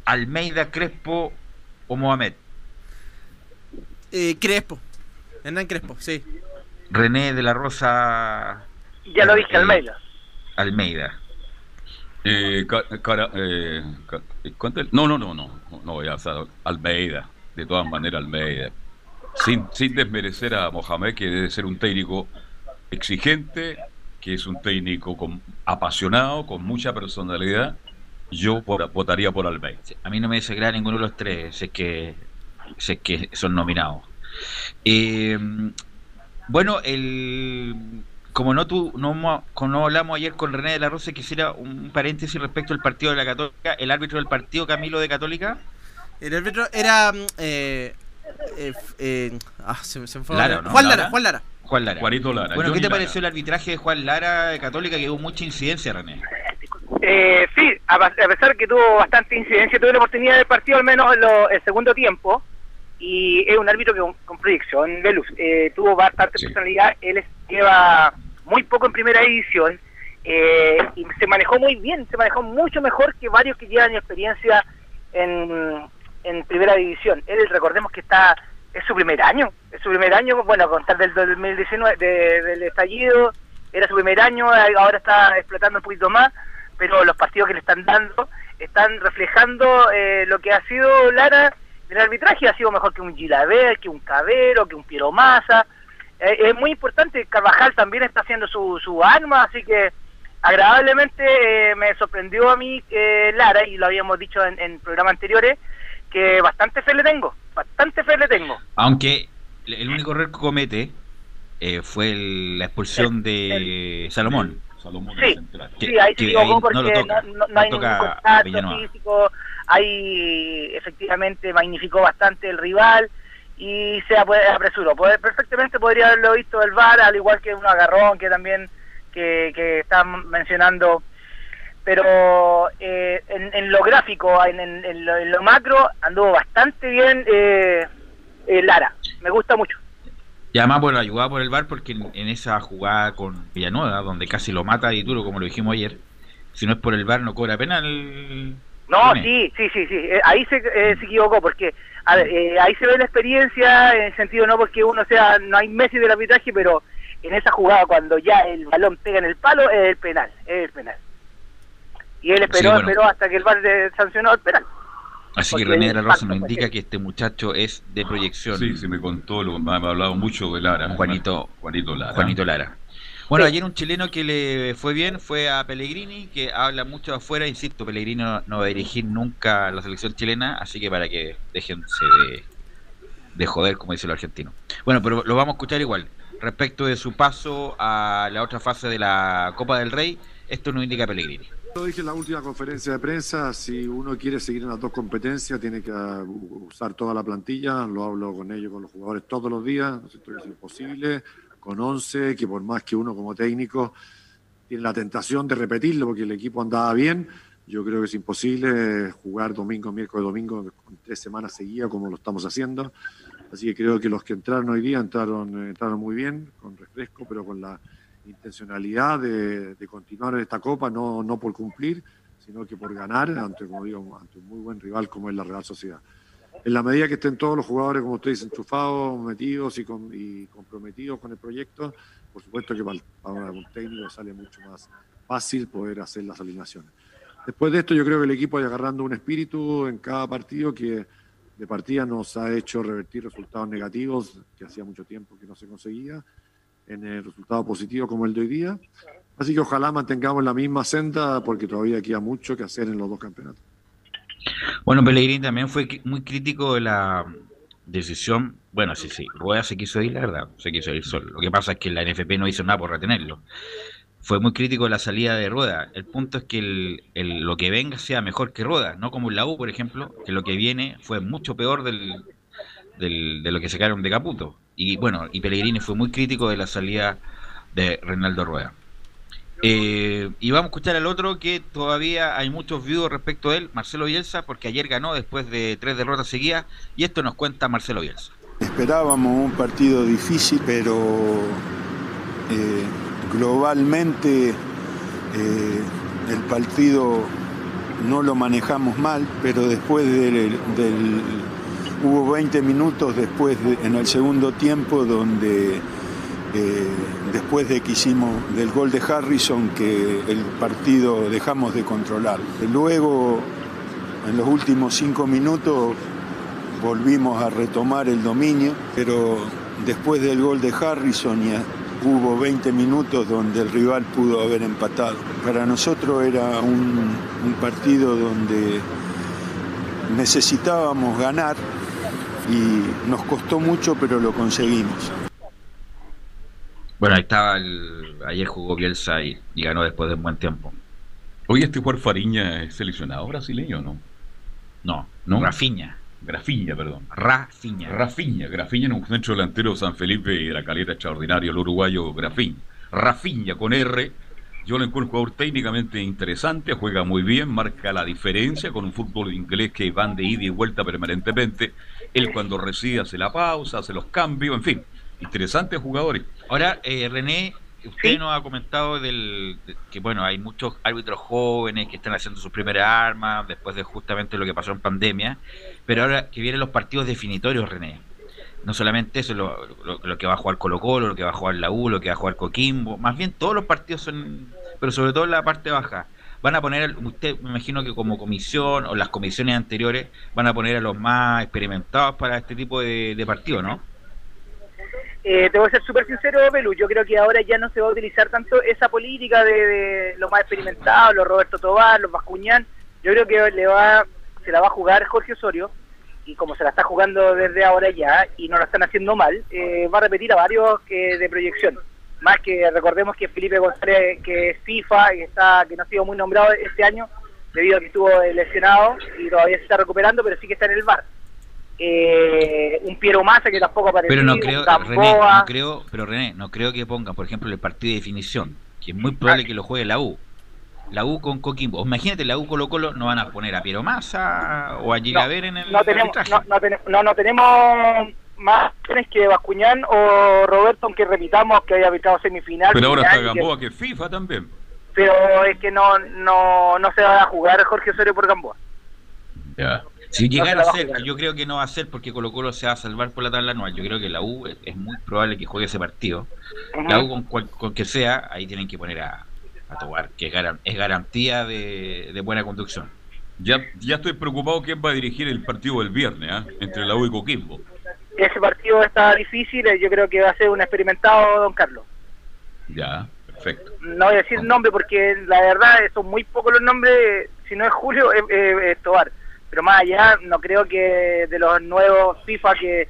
Almeida, Crespo o Mohamed. Eh, Crespo. Hernán Crespo, sí. René de la Rosa. Ya lo dije, eh, Almeida. Almeida. Eh, ca- cara- eh. No, no, no, no, no, ya, o sea, Almeida, de todas maneras Almeida. Sin, sin desmerecer a Mohamed, que debe ser un técnico exigente, que es un técnico con, apasionado, con mucha personalidad, yo por- votaría por Almeida. A mí no me desagrada ninguno de los tres, sé que, sé que son nominados. Eh, bueno, el como no tú no, no hablamos ayer con René de la Rosa, quisiera un paréntesis respecto al partido de la Católica, el árbitro del partido Camilo de Católica. El árbitro era. mm, Eh, eh, eh, ah, se, me- se me fue. Lara, ¿no? Juan Lara, Lara. Juan Lara. Juan Lara. Juanito Lara. Bueno, ¿qué te Lara. pareció el arbitraje de Juan Lara de Católica que hubo mucha incidencia, René? Eh, sí, a, a pesar que tuvo bastante incidencia, tuve la oportunidad del partido al menos en lo- el segundo tiempo y es un árbitro que con, con proyección, Velus, eh, tuvo bastante personalidad, él lleva muy poco en primera división eh, y se manejó muy bien, se manejó mucho mejor que varios que llevan experiencia en, en primera división. Él, recordemos que está es su primer año, es su primer año, bueno, a contar del 2019, de- del estallido, era su primer año, ahora está explotando un poquito más, pero los partidos que le están dando están reflejando eh, lo que ha sido Lara el arbitraje, ha sido mejor que un Gilaver, que un Cabero, que un Piero Massa. Eh, es muy importante, Carvajal también está haciendo su, su arma, así que agradablemente eh, me sorprendió a mí eh, Lara, y lo habíamos dicho en programas anteriores, que bastante fe le tengo, bastante fe le tengo. Aunque el único error que comete eh, fue el- la expulsión de Salomón. Salomón Sí, central. sí, ahí que ahí porque no toca, no- no no hay toca ningún contacto físico, ahí efectivamente magnificó bastante el rival y se apre- apresuró. Puede- perfectamente podría haberlo visto el VAR, al igual que un agarrón que también que, que están mencionando. Pero eh, en, en lo gráfico, en, lo, en lo macro, anduvo bastante bien eh, eh, Lara. Me gusta mucho. Y además, bueno, ayudado por el VAR porque en, esa jugada con Villanueva, donde casi lo mata y duro, como lo dijimos ayer, si no es por el VAR no cobra penal. No, sí, sí, sí, sí. Eh, ahí se, eh, se equivocó porque a ver, eh, ahí se ve la experiencia en el sentido no porque uno sea, no hay Messi del arbitraje, pero en esa jugada cuando ya el balón pega en el palo es el penal, es el penal. Y él esperó, Sí, bueno. esperó hasta que el le sancionó el penal. Así que René de la Rosa nos indica que este muchacho es de proyección. Sí, sí, me contó, lo- me ha hablado mucho de Lara. Juanito, Juanito Lara. Juanito Lara. Bueno, ayer un chileno que le fue bien fue a Pellegrini, que habla mucho afuera, insisto, Pellegrini no, no va a dirigir nunca la selección chilena, así que para que déjense de, de joder, como dice el argentino. Bueno, pero lo vamos a escuchar igual. Respecto de su paso a la otra fase de la Copa del Rey, esto nos indica Pellegrini. Lo dije en la última conferencia de prensa, si uno quiere seguir en las dos competencias tiene que uh, usar toda la plantilla, lo hablo con ellos, con los jugadores todos los días, ¿no es imposible, con 11, que por más que uno como técnico tiene la tentación de repetirlo porque el equipo andaba bien, yo creo que es imposible jugar domingo, miércoles, domingo, con tres semanas seguidas como lo estamos haciendo, así que creo que los que entraron hoy día entraron, entraron muy bien, con refresco, pero con la intencionalidad de, continuar en esta copa, no, no por cumplir, sino que por ganar ante, como digo, un muy buen rival como es la Real Sociedad. En la medida que estén todos los jugadores, como ustedes, enchufados, metidos y, comprometidos con el proyecto, por supuesto que para un técnico sale mucho más fácil poder hacer las alineaciones. Después de esto, yo creo que el equipo va agarrando un espíritu en cada partido que de partida nos ha hecho revertir resultados negativos que hacía mucho tiempo que no se conseguía en el resultado positivo como el de hoy día. Así que ojalá mantengamos la misma senda porque todavía queda mucho que hacer en los dos campeonatos. Bueno, Pellegrini también fue muy crítico de la decisión. Bueno, sí, sí, Rueda se quiso ir, la verdad, se quiso ir solo. Lo que pasa es que la NFP no hizo nada por retenerlo. Fue muy crítico de la salida de Rueda. El punto es que el, el- lo que venga sea mejor que Rueda, no como en la U, por ejemplo, que lo que viene fue mucho peor del, del- de lo que sacaron de Caputo. Y bueno, y Pellegrini fue muy crítico de la salida de Reinaldo Rueda. Eh, y vamos a escuchar al otro que todavía hay muchos vivos respecto a él, Marcelo Bielsa, porque ayer ganó después de tres derrotas seguidas, y esto nos cuenta Marcelo Bielsa. Esperábamos un partido difícil, pero eh, globalmente eh, el partido no lo manejamos mal, pero después del, hubo 20 minutos después en el segundo tiempo donde eh, después de que hicimos del gol de Harrison que el partido dejamos de controlar. Luego en los últimos cinco minutos volvimos a retomar el dominio, pero después del gol de Harrison hubo 20 minutos donde el rival pudo haber empatado. Para nosotros era un, partido donde necesitábamos ganar y nos costó mucho, pero lo conseguimos. Bueno, ahí estaba, el, ayer jugó Bielsa y, ganó después de un buen tiempo. Hoy este jugador Fariña es seleccionado brasileño, ¿no? No, no. Rafiña. Grafiña, perdón. Rafiña. Rafiña. Grafiña en un centro delantero San Felipe y de la caleta extraordinario, el uruguayo Grafiña. Rafiña con R. Yo lo encuentro un jugador técnicamente interesante, juega muy bien, marca la diferencia con un fútbol inglés que van de ida y vuelta permanentemente. Él cuando recibe hace la pausa, hace los cambios, en fin. Interesantes jugadores. Ahora, eh, René, usted nos ha comentado del que bueno hay muchos árbitros jóvenes que están haciendo sus primeras armas después de justamente lo que pasó en pandemia pero ahora que vienen los partidos definitorios René no solamente eso lo, lo, que va a jugar Colo Colo lo que va a jugar la U lo que va a jugar Coquimbo más bien todos los partidos son pero sobre todo en la parte baja van a poner usted me imagino que como comisión o las comisiones anteriores van a poner a los más experimentados para este tipo de, de partidos no eh, te voy a ser súper sincero, Pelu, yo creo que ahora ya no se va a utilizar tanto esa política de, los más experimentados, los Roberto Tobar, los Bascuñán. Yo creo que le va, se la va a jugar Jorge Osorio, y como se la está jugando desde ahora ya, y no lo están haciendo mal, eh, va a repetir a varios que de proyección. Más que recordemos que Felipe González, que es FIFA, que, está, que no ha sido muy nombrado este año, debido a que estuvo lesionado y todavía se está recuperando, pero sí que está en el bar eh, un Piero Massa que tampoco apareció. Pero no creo, René, no creo, pero René, no creo que pongan, por ejemplo, el partido de definición, que es muy probable que lo juegue la U. La U con Coquimbo. Imagínate, la U Colo Colo no van a poner a Piero Massa o a Gigaver en el no tenemos, no, no, tenemos más que Bascuñán o Roberto, aunque repitamos que haya habitado semifinal. Pero ahora está Gamboa, que, FIFA también. Pero es que no, no, no se va a jugar Jorge Osorio por Gamboa. Ya. Si llegara a ser, yo creo que no va a ser porque Colo Colo se va a salvar por la tabla anual. Yo creo que la U es, muy probable que juegue ese partido. La U con, con, que sea, ahí tienen que poner a, a que es, garantía de, buena conducción. Ya, ya estoy preocupado quién va a dirigir el partido del viernes, ¿ah? entre la U y Coquimbo. Ese partido está difícil, yo creo que va a ser un experimentado don Carlos. Ya, perfecto. No voy a decir nombre porque la verdad son muy pocos los nombres, si no es Julio, es, es Tobar pero más allá no creo que de los nuevos FIFA que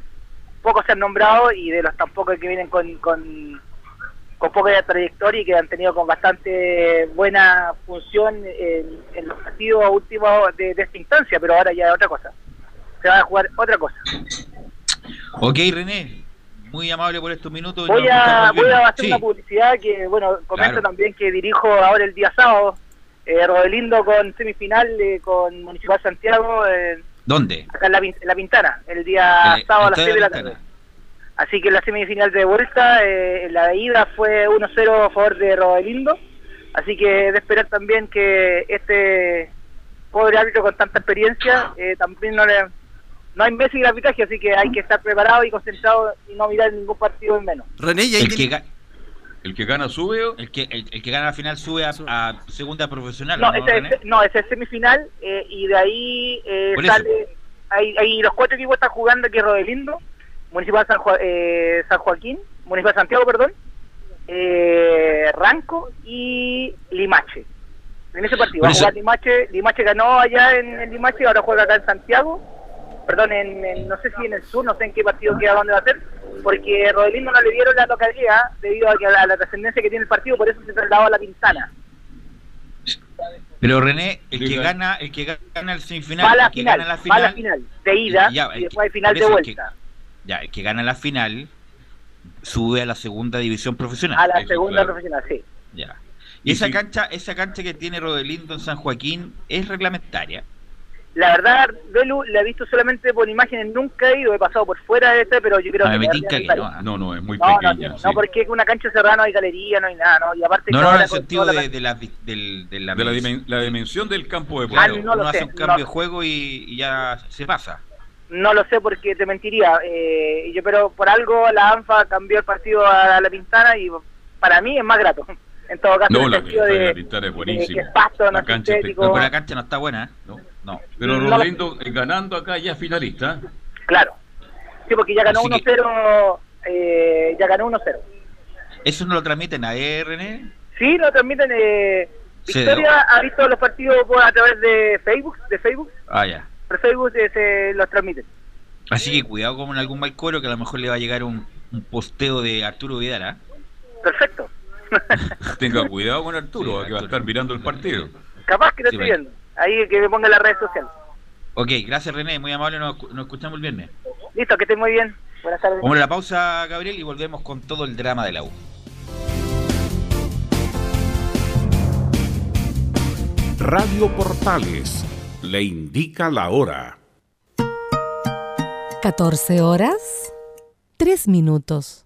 pocos se han nombrado y de los tampoco que vienen con, con, con poca trayectoria y que han tenido con bastante buena función en, los partidos últimos de, esta instancia, pero ahora ya es otra cosa. Se va a jugar otra cosa. Ok, René, muy amable por estos minutos. Voy, a, voy a, hacer una publicidad que, bueno, comento también que dirijo ahora el día sábado eh, Rodelindo con semifinal eh, con Municipal Santiago. Eh, ¿Dónde? Acá en la, la, Pintana, el día sábado a las 6 de la tarde. Así que la semifinal de vuelta, eh, la de ida fue 1-0 a favor de Rodelindo. Así que de esperar también que este pobre árbitro con tanta experiencia eh, también no le, no hay Messi y arbitraje, así que hay que estar preparado y concentrado y no mirar ningún partido en menos. René, ¿y el, que, ¿El que gana sube? El que, el, que gana la final sube a, segunda profesional. No, ¿no, ese, es semifinal eh, y de ahí eh, sale. Ahí, los cuatro equipos están jugando es Rodelindo, Municipal San, eh, San Joaquín, Municipal Santiago, perdón, Ranco y Limache. En ese partido va a jugar Limache. Limache ganó allá en, en Limache, ahora juega acá en Santiago perdón, en, no sé si en el sur, no sé en qué partido queda dónde va a ser, porque Rodelindo no le dieron la localidad debido a, que a la, trascendencia que tiene el partido, por eso se trasladó a la Pintana. Pero René, el que gana, el que gana el semifinal, el que gana la final, final de ida y, después hay final de vuelta. ya, el que gana la final sube a la segunda división profesional. A la segunda profesional, sí. Ya. Y, esa cancha, esa cancha que tiene Rodelindo en San Joaquín es reglamentaria. La verdad, Belu, la he visto solamente por imágenes, nunca he ido, he pasado por fuera de este, pero yo creo Ah, que... no. No, no, es muy No, pequeña. no, sí. porque es una cancha cerrada, no hay galería, no hay nada, ¿no? Y aparte No, no, en el sentido de, de la, de la, De la, dimensión. dimen- la dimensión del campo de Ah, juego. no lo Uno sé, hace un cambio no. de juego y, y ya se pasa. No lo sé porque te mentiría. Eh, yo, pero por algo la ANFA cambió el partido a la Pintana y para mí es más grato. En todo caso, No, el la sentido Pintana- de, la Pintana es buenísima. La es cancha es sintético. No, pero la cancha no está buena, ¿eh? No, no. Pero No la- Rodendo eh, ganando acá ya es finalista. Claro. Sí, porque ya ganó Así que- 1-0. Eh, ya ganó 1-0. ¿Eso no lo transmiten a René? Sí, lo transmiten. Eh, Sí, Victoria ha visto los partidos por, a través de Facebook, de Facebook. Ah, ya. Por Facebook eh, se los transmiten. Así que cuidado con algún mal coro que a lo mejor le va a llegar un, un posteo de Arturo Vidal, ¿ah? Perfecto. Tenga cuidado con Arturo, que va a estar mirando el partido. Capaz que lo Sí, estoy viendo. Ahí que me ponga en las redes sociales. Ok, gracias René, muy amable, nos, nos escuchamos el viernes. Listo, que estés muy bien. Buenas tardes. Vamos a la pausa, Gabriel, y volvemos con todo el drama de la U. Radio Portales le indica la hora. 14 horas, 3 minutos.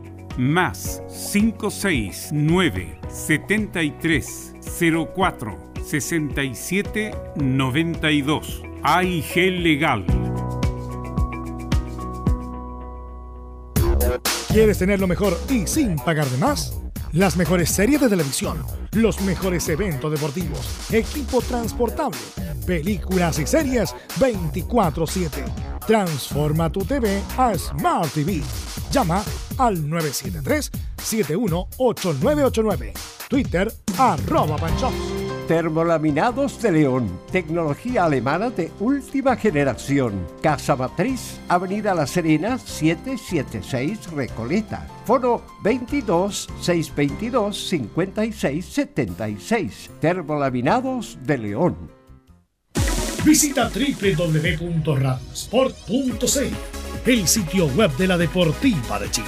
más 569 73 04 67 92 AIG Legal. ¿Quieres tener lo mejor y sin pagar de más? Las mejores series de televisión, los mejores eventos deportivos, equipo transportable, películas y series 24/7. Transforma tu TV a Smart TV. Llama al 973-718989. Twitter arroba panchops. Termolaminados de León, tecnología alemana de última generación. Casa Matriz, Avenida La Serena, 776 Recoleta. Foro 22 622 56 76. Termolaminados de León. Visita www.radiosport.cl, el sitio web de la Deportiva de Chile.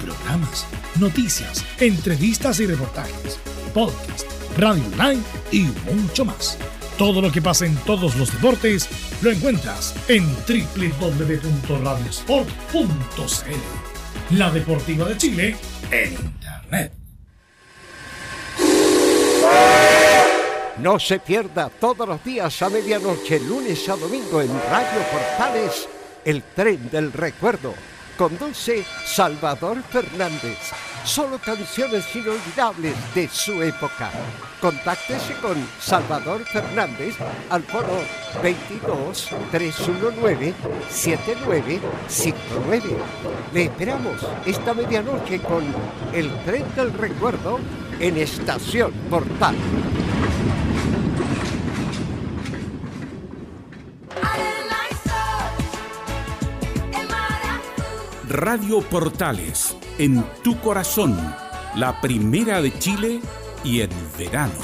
Programas, noticias, entrevistas y reportajes, podcast, radio online y mucho más. Todo lo que pasa en todos los deportes lo encuentras en www.radiosport.cl. La Deportiva de Chile en Internet. No se pierda todos los días a medianoche, lunes a domingo en Radio Portales, el tren del recuerdo. Conduce Salvador Fernández. Solo canciones inolvidables de su época. Contáctese con Salvador Fernández al foro 22 319 7959. Le esperamos esta medianoche con el tren del recuerdo en Estación Portal. Radio Portales, en tu corazón, la primera de Chile y en verano.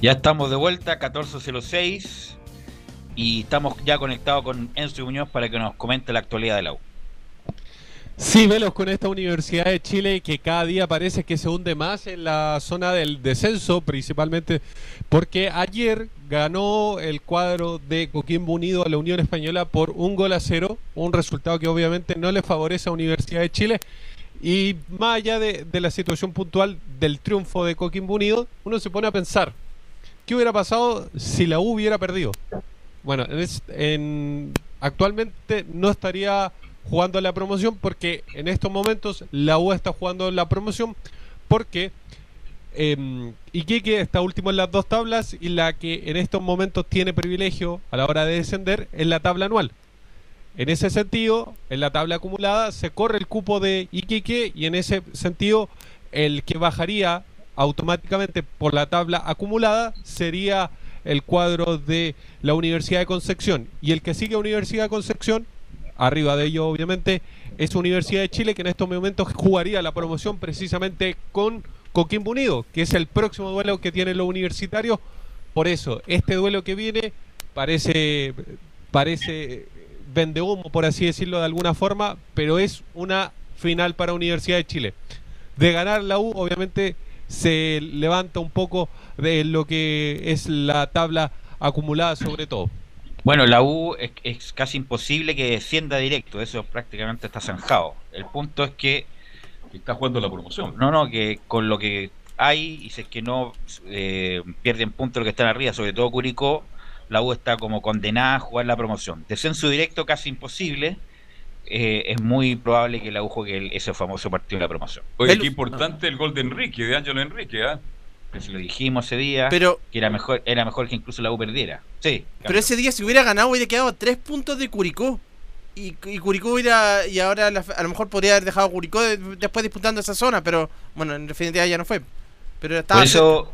Ya estamos de vuelta, 1406, y estamos ya conectados con Enzo Muñoz para que nos comente la actualidad de la. Sí, velos con esta Universidad de Chile que cada día parece que se hunde más en la zona del descenso, principalmente porque ayer ganó el cuadro de Coquimbo Unido a la Unión Española por un gol a cero, un resultado que obviamente no le favorece a Universidad de Chile. Y más allá de, la situación puntual del triunfo de Coquimbo Unido, uno se pone a pensar, ¿qué hubiera pasado si la U hubiera perdido? Bueno, es- en- actualmente no estaría jugando la promoción porque en estos momentos la U está jugando la promoción porque eh, Iquique está último en las dos tablas y la que en estos momentos tiene privilegio a la hora de descender es la tabla anual. En ese sentido, en la tabla acumulada se corre el cupo de Iquique y en ese sentido el que bajaría automáticamente por la tabla acumulada sería el cuadro de la Universidad de Concepción y el que sigue a Universidad de Concepción arriba de ello obviamente es Universidad de Chile que en estos momentos jugaría la promoción precisamente con Coquimbo Unido, que es el próximo duelo que tienen los universitarios. Por eso, este duelo que viene parece parece vende humo, por así decirlo de alguna forma, pero es una final para Universidad de Chile. De ganar la U, obviamente se levanta un poco de lo que es la tabla acumulada sobre todo. Bueno, la U es, es casi imposible que descienda directo, eso prácticamente está zanjado. El punto es que... está jugando la promoción. No, no, que con lo que hay, y si es que no eh, pierden puntos los que están arriba, sobre todo Curicó, la U está como condenada a jugar la promoción. Descenso directo casi imposible, eh, es muy probable que la U juegue el- ese famoso partido de la promoción. Oye, qué importante el gol de Enrique, de Ángelo Enrique, ¿ah? Que se lo dijimos ese día, Pero- que era mejor, era mejor que incluso la U perdiera. Sí. Pero ese día si hubiera ganado hubiera quedado a tres puntos de Curicó. Y, y Curicó hubiera. Y ahora la- a lo mejor podría haber dejado a Curicó de- después disputando esa zona, pero bueno, en definitiva ya no fue. Pero estaba Por eso,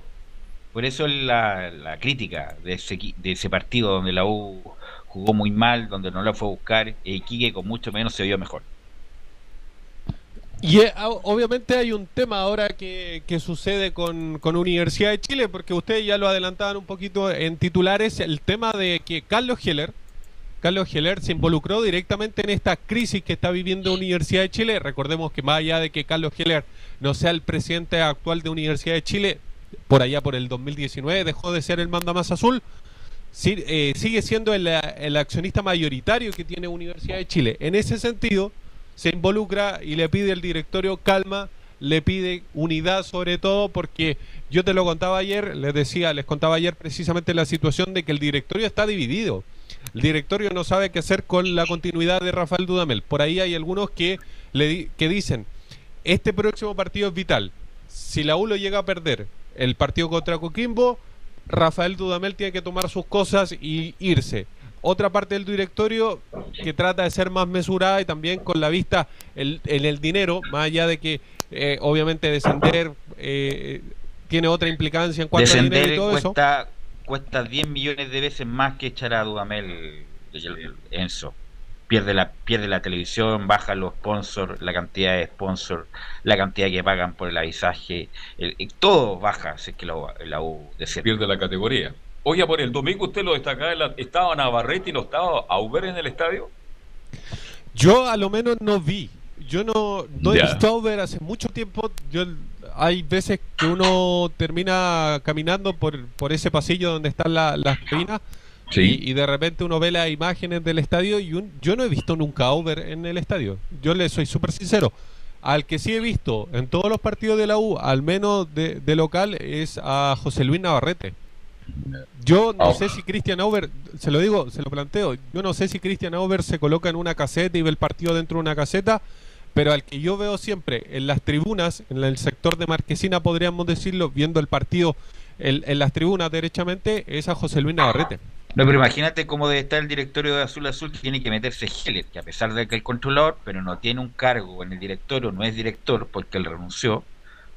por eso la, la crítica de ese, de ese partido donde la U jugó muy mal, donde no la fue a buscar, y Iquique con mucho menos se vio mejor. Y eh, obviamente hay un tema ahora que, que sucede con, con Universidad de Chile, porque ustedes ya lo adelantaban un poquito en titulares, el tema de que Carlos Heller, Carlos Heller se involucró directamente en esta crisis que está viviendo Universidad de Chile. Recordemos que más allá de que Carlos Heller no sea el presidente actual de Universidad de Chile, por allá por el 2019 dejó de ser el mandamás azul, sí, eh, sigue siendo el, el accionista mayoritario que tiene Universidad de Chile. En ese sentido, se involucra y le pide al directorio calma, le pide unidad sobre todo porque yo te lo contaba ayer, les decía, les contaba ayer precisamente la situación de que el directorio está dividido. El directorio no sabe qué hacer con la continuidad de Rafael Dudamel. Por ahí hay algunos que le que dicen, este próximo partido es vital. Si la U lo llega a perder, el partido contra Coquimbo, Rafael Dudamel tiene que tomar sus cosas y irse. Otra parte del directorio que trata de ser más mesurada y también con la vista el- en el dinero, más allá de que eh, obviamente descender eh, tiene otra implicancia en cuanto a dinero Descender y todo eso. cuesta, cuesta 10 millones de veces más que echar a Dudamel el- Enzo. Pierde la, pierde la televisión, baja los sponsors, la cantidad de sponsors, la cantidad que pagan por el avisaje, el- el- todo baja si es que la, U- la U desciende. Pierde la categoría. Oye, por el domingo usted lo destacaba, estaba Navarrete y no estaba Auber en el estadio. Yo a lo menos no vi. Yo no, no he visto a Uber hace mucho tiempo. Yo hay veces que uno termina caminando por, por ese pasillo donde están la- las cabinas Sí. y, y de repente uno ve las imágenes del estadio y un- yo no he visto nunca a Uber en el estadio. Yo le soy súper sincero. Al que sí he visto en todos los partidos de la U, al menos de, de local, es a José Luis Navarrete. Yo no Ah. sé si Cristian Auber, se lo digo, se lo planteo, yo no sé si Cristian Auber se coloca en una caseta y ve el partido dentro de una caseta, pero al que yo veo siempre en las tribunas, en el sector de Marquesina podríamos decirlo, viendo el partido en, en las tribunas derechamente, es a José Luis Navarrete. No, pero imagínate cómo debe estar el directorio de Azul Azul que tiene que meterse Heller, que a pesar de que el controlador, pero no tiene un cargo en el directorio, no es director porque él renunció.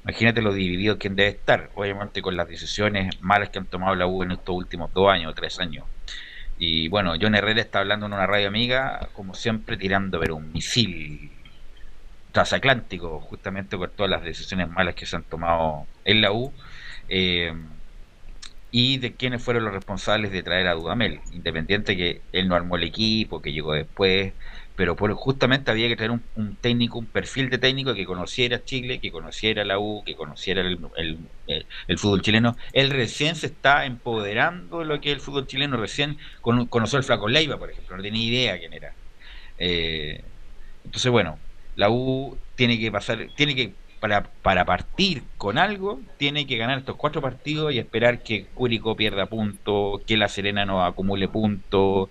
Imagínate lo dividido que debe estar, obviamente con las decisiones malas que han tomado la U en estos últimos dos años o tres años. Y bueno, John Herrera está hablando en una radio amiga, como siempre, tirando pero un misil transatlántico, justamente por todas las decisiones malas que se han tomado en la U. Eh, y de quiénes fueron los responsables de traer a Dudamel, independiente que él no armó el equipo, que llegó después, pero por, justamente había que tener un, un técnico, un perfil de técnico que conociera Chile, que conociera la U, que conociera el, el- el- el fútbol chileno. Él recién se está empoderando de lo que es el fútbol chileno, recién con- conoció al Flaco Leiva, por ejemplo, no tenía idea quién era. Eh, entonces, bueno, la U tiene que pasar, tiene que, para, para partir con algo, tiene que ganar estos cuatro partidos y esperar que Curicó pierda puntos, que La Serena no acumule puntos,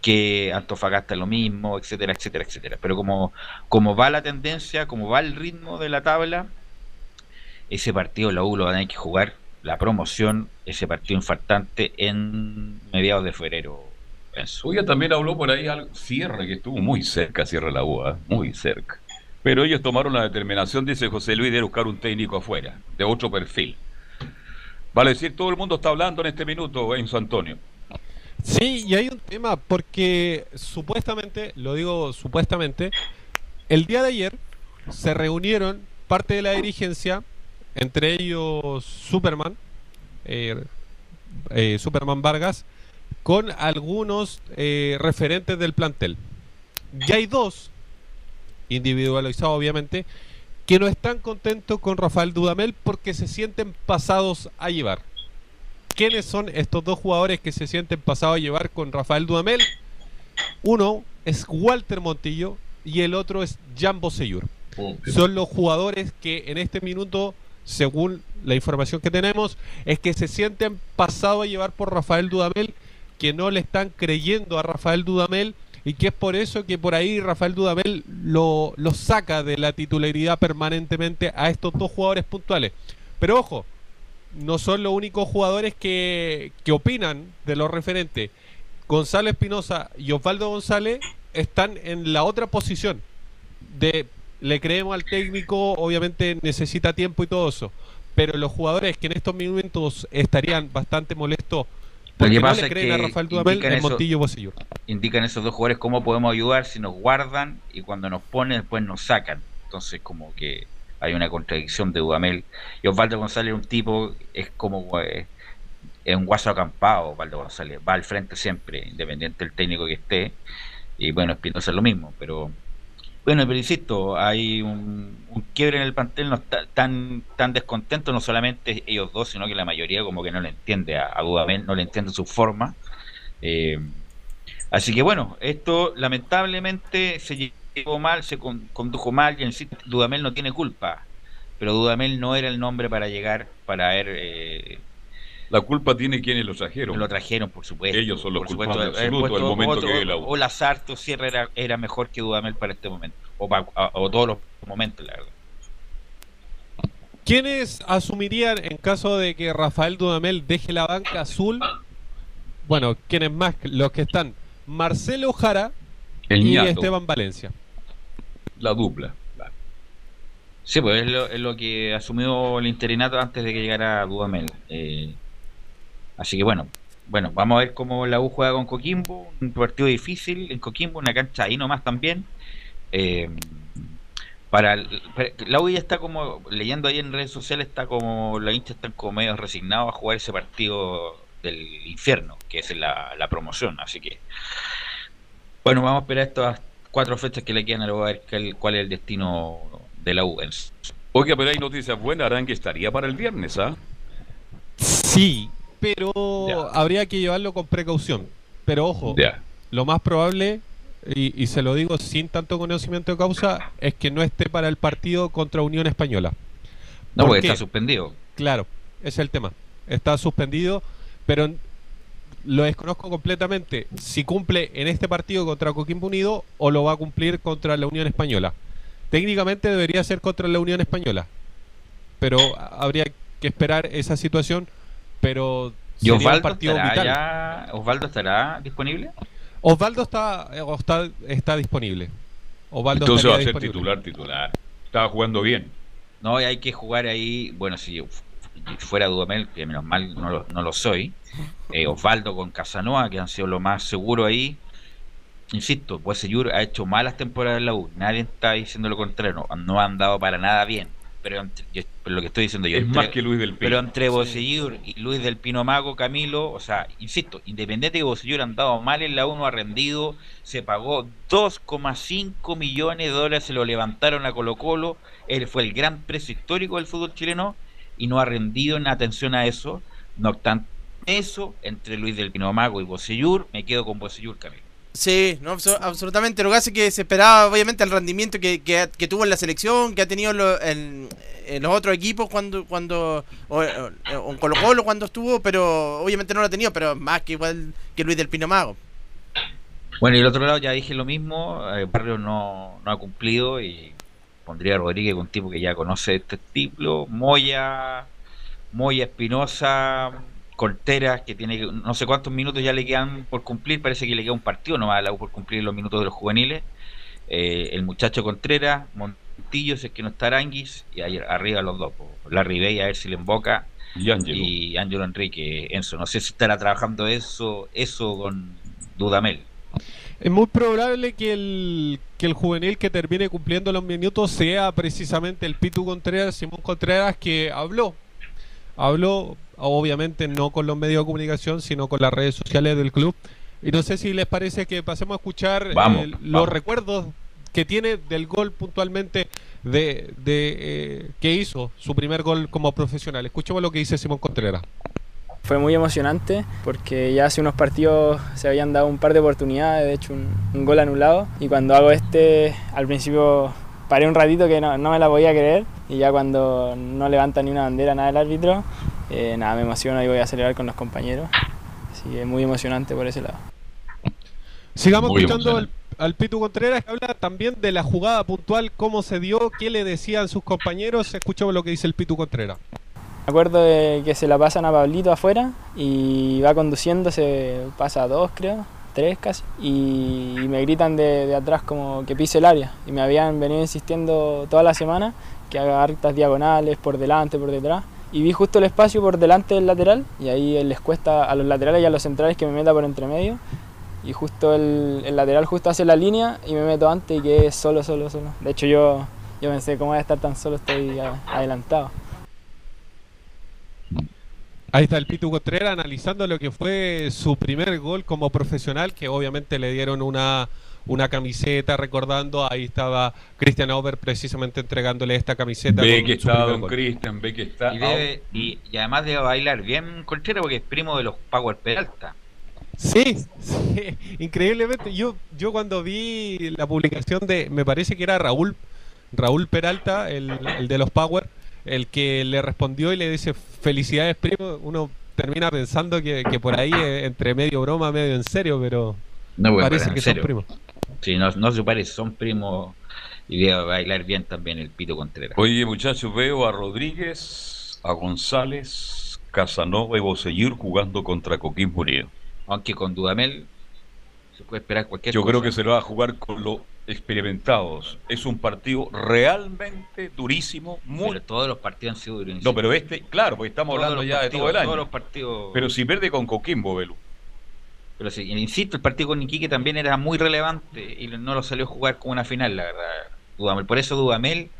que Antofagasta lo mismo, etcétera, etcétera, etcétera. Pero como, como va la tendencia, como va el ritmo de la tabla, ese partido la U lo va a tener que jugar, la promoción, ese partido infartante en mediados de febrero. Hoy también habló por ahí algo, Sierra, que estuvo muy cerca, Sierra la UA, muy cerca. Pero ellos tomaron la determinación, dice José Luis, de buscar un técnico afuera, de otro perfil. Vale decir, todo el mundo está hablando en este minuto, Enzo Antonio. Sí, y hay un tema porque supuestamente, lo digo supuestamente, el día de ayer se reunieron parte de la dirigencia, entre ellos Superman, eh, eh, Superman Vargas, con algunos eh, referentes del plantel. Ya hay dos, individualizados obviamente, que no están contentos con Rafael Dudamel porque se sienten pasados a llevar. ¿Quiénes son estos dos jugadores que se sienten pasados a llevar con Rafael Dudamel? Uno es Walter Montillo y el otro es Jambo Seyur. Son los jugadores que en este minuto, según la información que tenemos, es que se sienten pasados a llevar por Rafael Dudamel, que no le están creyendo a Rafael Dudamel y que es por eso que por ahí Rafael Dudamel lo, lo saca de la titularidad permanentemente a estos dos jugadores puntuales. Pero ojo, no son los únicos jugadores que, que opinan de los referentes. Gonzalo Espinosa y Osvaldo González están en la otra posición de le creemos al técnico, obviamente necesita tiempo y todo eso, pero los jugadores que en estos momentos estarían bastante molestos Lo que pasa es que a Rafael Dudamel indican esos dos jugadores cómo podemos ayudar si nos guardan y cuando nos ponen después nos sacan. Entonces como que hay una contradicción de Dudamel. Y Osvaldo González es un tipo, es como eh, es un guaso acampado, Osvaldo González, va al frente siempre, independiente del técnico que esté. Y bueno, Espinosa es lo mismo, pero bueno, pero insisto, hay un, quiebre en el plantel, no está tan, tan descontento, no solamente ellos dos, sino que la mayoría como que no le entiende a, a Dudamel, no le entiende su forma. Eh, Así que bueno, esto lamentablemente se llevó mal, se con- condujo mal, y sí Dudamel no tiene culpa, pero Dudamel no era el nombre para llegar, para ver... eh, La culpa tiene quienes lo trajeron. Lo trajeron, por supuesto. Ellos son los por supuesto, culpables haber absolutos puesto del momento otro- que vive la. O Lazarte o Sierra era, era mejor que Dudamel para este momento, o, pa- a- o todos los momentos, la verdad. ¿Quiénes asumirían en caso de que Rafael Dudamel deje la banca azul? Bueno, ¿quiénes más? Los que están Marcelo Jara El y ñato. Esteban Valencia. La dupla. Sí, pues es lo, es lo que asumió el interinato antes de que llegara Dudamel. Eh, así que bueno, bueno, vamos a ver cómo la U juega con Coquimbo, un partido difícil en Coquimbo, una cancha ahí nomás también. Eh, para, el- para- la U ya está como leyendo ahí en redes sociales está como los hinchas están como medio resignados a jugar ese partido del infierno, que es la, la promoción, así que bueno, vamos a esperar estas cuatro fechas que le quedan a ver cuál, cuál es el destino de la U. Oiga, pero hay noticias buenas, Arangue estaría para el viernes, ¿ah? Sí, pero habría que llevarlo con precaución. Pero ojo, lo más probable, y, y se lo digo sin tanto conocimiento de causa, es que no esté para el partido contra Unión Española. No, ¿Por porque qué? está suspendido. Claro, ese es el tema. Está suspendido, pero lo desconozco completamente si cumple en este partido contra Coquimbo Unido o lo va a cumplir contra la Unión Española. Técnicamente debería ser contra la Unión Española, pero habría que esperar esa situación, pero ¿Y sería un Osvaldo partido estará, vital. ya- ¿Osvaldo estará disponible? Osvaldo está, eh, está, está disponible. Osvaldo Entonces va a ser disponible. titular, titular. Estaba jugando bien. No, y hay que jugar ahí, bueno, si fuera Dudamel, que menos mal no lo, no lo soy, eh, Osvaldo con Casanova, que han sido lo más seguro ahí. Insisto, pues Seyur ha hecho malas temporadas en la U, nadie está diciendo lo contrario, no, no han dado para nada bien. Pero, entre- yo- lo que estoy diciendo yo. Es entre- más que Luis del Pino. Pero entre Sí. Bocellur y Luis del Pino Mago, Camilo, o sea, insisto, independiente que Bocellur han dado mal en la 1, ha rendido, se pagó 2,5 millones de dólares, se lo levantaron a Colo Colo, él fue el gran precio histórico del fútbol chileno y no ha rendido en atención a eso. No obstante eso, entre Luis del Pino Mago y Bocellur, me quedo con Bocellur, Camilo. Sí, no, abso- absolutamente. Lo que hace que se esperaba, obviamente, el rendimiento que, que, que tuvo en la selección, que ha tenido en, los otros equipos cuando, cuando o, en Colo Colo cuando estuvo, pero obviamente no lo ha tenido, pero más que igual que Luis del Pino Mago. Bueno, y el otro lado ya dije lo mismo, eh, Barrios no, no ha cumplido y pondría a Rodríguez, un tipo que ya conoce este estilo, Moya, Moya Espinosa, Colteras, que tiene no sé cuántos minutos ya le quedan por cumplir, parece que le queda un partido nomás a la U por cumplir los minutos de los juveniles. Eh, el muchacho Contreras, Montillo, si es que no está Aranguis, y ahí arriba los dos, po, Larry Bay, a ver si le emboca, y Ángelo. y Ángelo Enrique, Enzo. No sé si estará trabajando eso, eso con Dudamel. Es muy probable que el, que el juvenil que termine cumpliendo los minutos sea precisamente el Pitu Contreras, Simón Contreras, que habló. Habló, obviamente, no con los medios de comunicación, sino con las redes sociales del club. Y no sé si les parece que pasemos a escuchar Vamos, eh, los vamos. recuerdos que tiene del gol puntualmente de, de eh, que hizo su primer gol como profesional. Escuchemos lo que dice Simón Contreras. Fue muy emocionante porque ya hace unos partidos se habían dado un par de oportunidades, de hecho un, un gol anulado. Y cuando hago este, al principio paré un ratito que no, no me la podía creer. Y ya cuando no levanta ni una bandera nada el árbitro, eh, nada, me emociono y voy a celebrar con los compañeros. Así que muy emocionante por ese lado. Sigamos Muy escuchando al, Pitu Contreras que habla también de la jugada puntual, cómo se dio, qué le decían sus compañeros. Escuchemos lo que dice el Pitu Contreras. Me acuerdo de que se la pasan a Pablito afuera y va conduciendo, se pasa a dos creo, tres casi, y, y me gritan de, de atrás como que pise el área. Y me habían venido insistiendo toda la semana que haga hartas diagonales por delante, por detrás. Y vi justo el espacio por delante del lateral y ahí les cuesta a los laterales y a los centrales que me meta por entre medio. Y justo el, lateral justo hace la línea y me meto antes y quedé solo, solo, solo. De hecho yo, yo pensé, ¿cómo voy a estar tan solo? Estoy adelantado. Ahí está el Pitu Contreras analizando lo que fue su primer gol como profesional, que obviamente le dieron una, una camiseta recordando. Ahí estaba Christian Auber precisamente entregándole esta camiseta. Ve con que está Don gol. Cristian, ve que está. Y, debe- y, y además debe bailar bien Contreras porque es primo de los Power Peralta. Sí, sí, increíblemente. Yo, yo cuando vi la publicación de, me parece que era Raúl, Raúl Peralta, el, el de los Power, el que le respondió y le dice felicidades primo, uno termina pensando que, que por ahí eh, entre medio broma, medio en serio, pero No, bueno, parece que serio. son primos. Sí, no, no se parece, son primos y debe bailar bien también el Pito Contreras. Oye, muchachos, veo a Rodríguez, a González, Casanova y Bocellur jugando contra Coquimbo Unido. Aunque con Dudamel se puede esperar cualquier Yo cosa. creo que se lo va a jugar con los experimentados. Es un partido realmente durísimo, muy... Pero todos los partidos han sido durísimos. No, pero este, claro, porque estamos Todos hablando ya de todo el año. Todos los partidos. Pero si pierde con Coquimbo, Belu. Pero sí, insisto, el partido con Iquique también era muy relevante y no lo salió a jugar como una final, la verdad. Dudamel. Por eso Dudamel,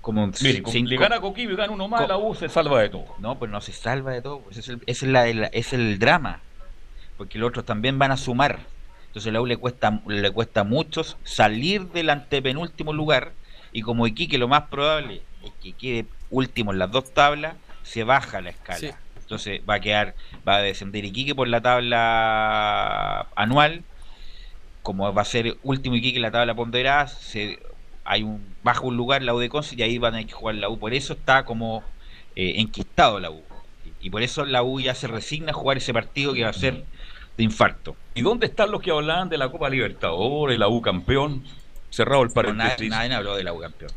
como un Mire, cinco- le gana a Coquimbo y gana uno más, la U se salva de todo. No, pues no se salva de todo. Pues es, el, es, la- el, es el drama. Porque los otros también van a sumar. Entonces la U le cuesta, le cuesta mucho salir del antepenúltimo lugar. Y como Iquique lo más probable es que quede último en las dos tablas, se baja la escala. Sí. Entonces va a quedar, va a descender Iquique por la tabla anual. Como va a ser último Iquique en la tabla ponderada, se, hay un baja un lugar la U de Conce y ahí van a tener que jugar la U. Por eso está como eh, enquistado la U. Y por eso la U ya se resigna a jugar ese partido que va a ser de infarto. ¿Y dónde están los que hablaban de la Copa Libertadores, la U campeón? Cerrado el No, nadie, paréntesis. nadie habló de la U campeón.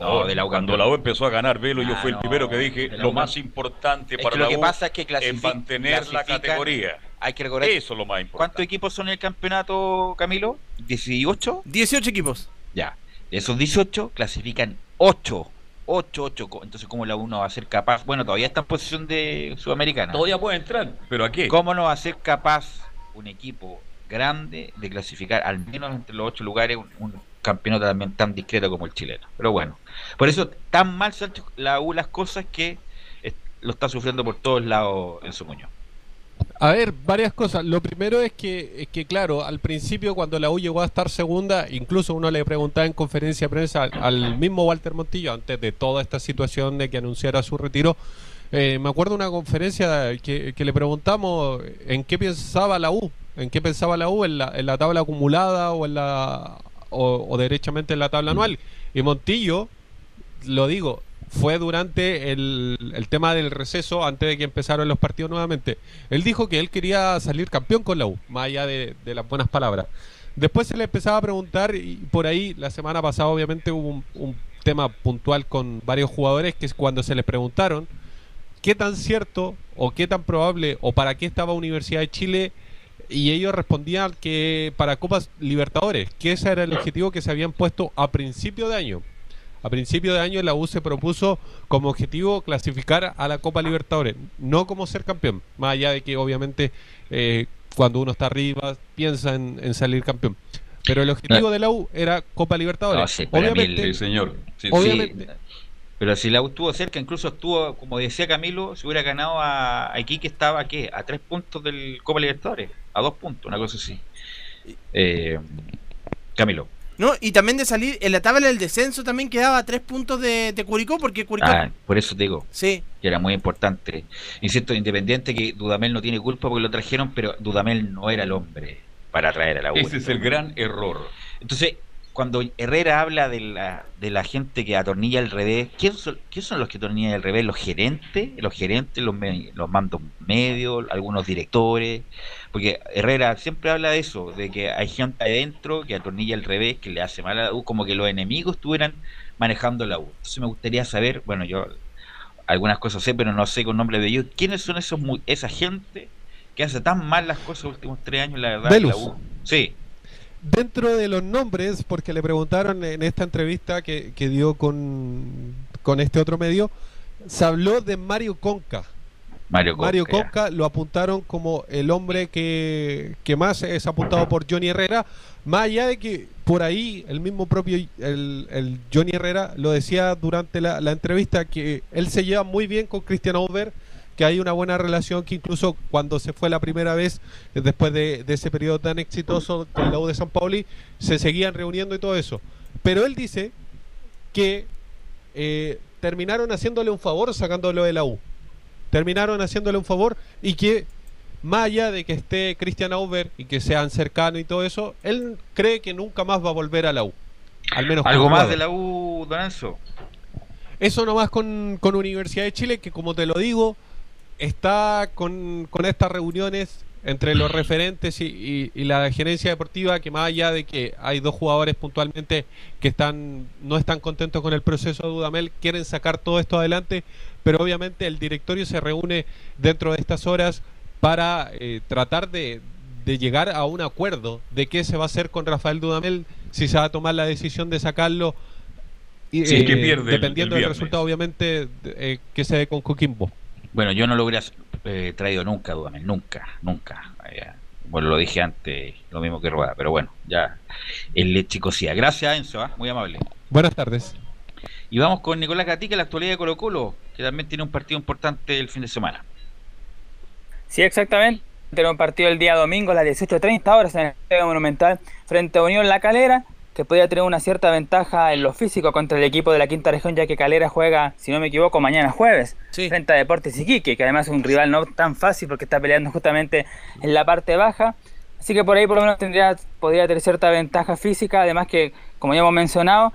No, de la U cuando la U empezó a ganar Velo, yo Ah, fui el no, primero que dije, lo U más importante Es para que la lo que U pasa es que es mantener la categoría. Hay que recordar. Eso es lo más importante. ¿Cuántos equipos son en el campeonato, Camilo? ¿18? 18 equipos. Ya. De esos 18 clasifican 8. 8, 8. Entonces, ¿cómo la U no va a ser capaz? Bueno, todavía está en posición de Sudamericana. Todavía puede entrar, pero ¿a qué? ¿Cómo no va a ser capaz un equipo grande de clasificar al menos entre los 8 lugares un, un campeonato también tan discreto como el chileno. Pero bueno, por eso tan mal hecho la U las cosas que lo está sufriendo por todos lados en su Muñoz. A ver, varias cosas. Lo primero es que, es que, claro, al principio cuando la U llegó a estar segunda, incluso uno le preguntaba en conferencia de prensa al, al mismo Walter Montillo, antes de toda esta situación de que anunciara su retiro, eh, me acuerdo una conferencia que, que, le preguntamos en qué pensaba la U, en qué pensaba la U, en la, en la tabla acumulada o en la o, derechamente en la tabla anual. Y Montillo, lo digo, fue durante el, el, tema del receso, antes de que empezaran los partidos nuevamente. Él dijo que él quería salir campeón con la U, más allá de, de las buenas palabras. Después se le empezaba a preguntar, y por ahí la semana pasada obviamente hubo un, un tema puntual con varios jugadores que es cuando se les preguntaron qué tan cierto o qué tan probable o para qué estaba Universidad de Chile y ellos respondían que para Copas Libertadores, que ese era el objetivo que se habían puesto a principio de año. A principio de año la U se propuso como objetivo clasificar a la Copa Libertadores, no como ser campeón, más allá de que obviamente eh, cuando uno está arriba piensa en, en, salir campeón. Pero el objetivo de la U era Copa Libertadores. No, sí, obviamente, el, señor. Sí, obviamente, pero si la U estuvo cerca, incluso estuvo, como decía Camilo, se hubiera ganado a, a Iquique, estaba ¿a qué? A tres puntos del Copa Libertadores, a dos puntos, una cosa así. Eh, Camilo. No, y también de salir en la tabla del descenso también quedaba a tres puntos de, de Curicó, porque Curicó. Ah, por eso te digo. Sí. Que era muy importante. Insisto, independiente que Dudamel no tiene culpa porque lo trajeron, pero Dudamel no era el hombre para traer a la U. Ese es el gran error. Entonces, cuando Herrera habla de la, de la gente que atornilla al revés, ¿quién son, ¿quién son los que atornillan al revés? ¿Los gerentes? ¿Los gerentes, los, los mandos medios, algunos directores? Porque Herrera siempre habla de eso, de que hay gente adentro que atornilla al revés, que le hace mal a la U, como que los enemigos estuvieran manejando la U. Entonces me gustaría saber, bueno, yo algunas cosas sé, pero no sé con nombre de ellos, ¿quiénes son esos esa gente que hace tan mal las cosas los últimos tres años, la verdad? Velus. La U? Sí dentro de los nombres, porque le preguntaron en esta entrevista que, que dio con, con, este otro medio, se habló de Mario Conca. Mario Conca, Mario Conca lo apuntaron como el hombre que, que, más es apuntado por Johnny Herrera, más allá de que por ahí el mismo propio el, el Johnny Herrera lo decía durante la, la, entrevista que él se lleva muy bien con Christian Over que hay una buena relación que incluso cuando se fue la primera vez, después de, de ese periodo tan exitoso con la U de San Pauli, se seguían reuniendo y todo eso. Pero él dice que eh, terminaron haciéndole un favor sacándolo de la U. Terminaron haciéndole un favor y que más allá de que esté Christian Auber y que sean cercanos y todo eso, él cree que nunca más va a volver a la U. Al menos algo más de la U, Don Enzo. Eso nomás con, con Universidad de Chile, que como te lo digo, está con, con, estas reuniones entre los referentes y, y, y, la gerencia deportiva que más allá de que hay dos jugadores puntualmente que están no están contentos con el proceso de Dudamel quieren sacar todo esto adelante pero obviamente el directorio se reúne dentro de estas horas para eh, tratar de, de, llegar a un acuerdo de qué se va a hacer con Rafael Dudamel si se va a tomar la decisión de sacarlo y, sí, eh, que pierde dependiendo el, el del resultado obviamente eh, que se dé con Coquimbo bueno, yo no lo hubiera eh, traído nunca, Dudamel, nunca, nunca. Eh, bueno, lo dije antes, lo mismo que Rueda, pero bueno, ya el chicosía. Gracias, Enzo, ¿eh? muy amable. Buenas tardes. Y vamos con Nicolás Gatica, la actualidad de Colo Colo, que también tiene un partido importante el fin de semana. Sí, exactamente. Tiene un partido el día domingo a las 18.30 horas en el Estadio Monumental frente a Unión La Calera que podría tener una cierta ventaja en lo físico contra el equipo de la quinta región, ya que Calera juega, si no me equivoco, mañana jueves, sí. frente a Deportes Iquique, que además es un rival no tan fácil porque está peleando justamente en la parte baja. Así que por ahí por lo menos tendría, podría tener cierta ventaja física, además que, como ya hemos mencionado,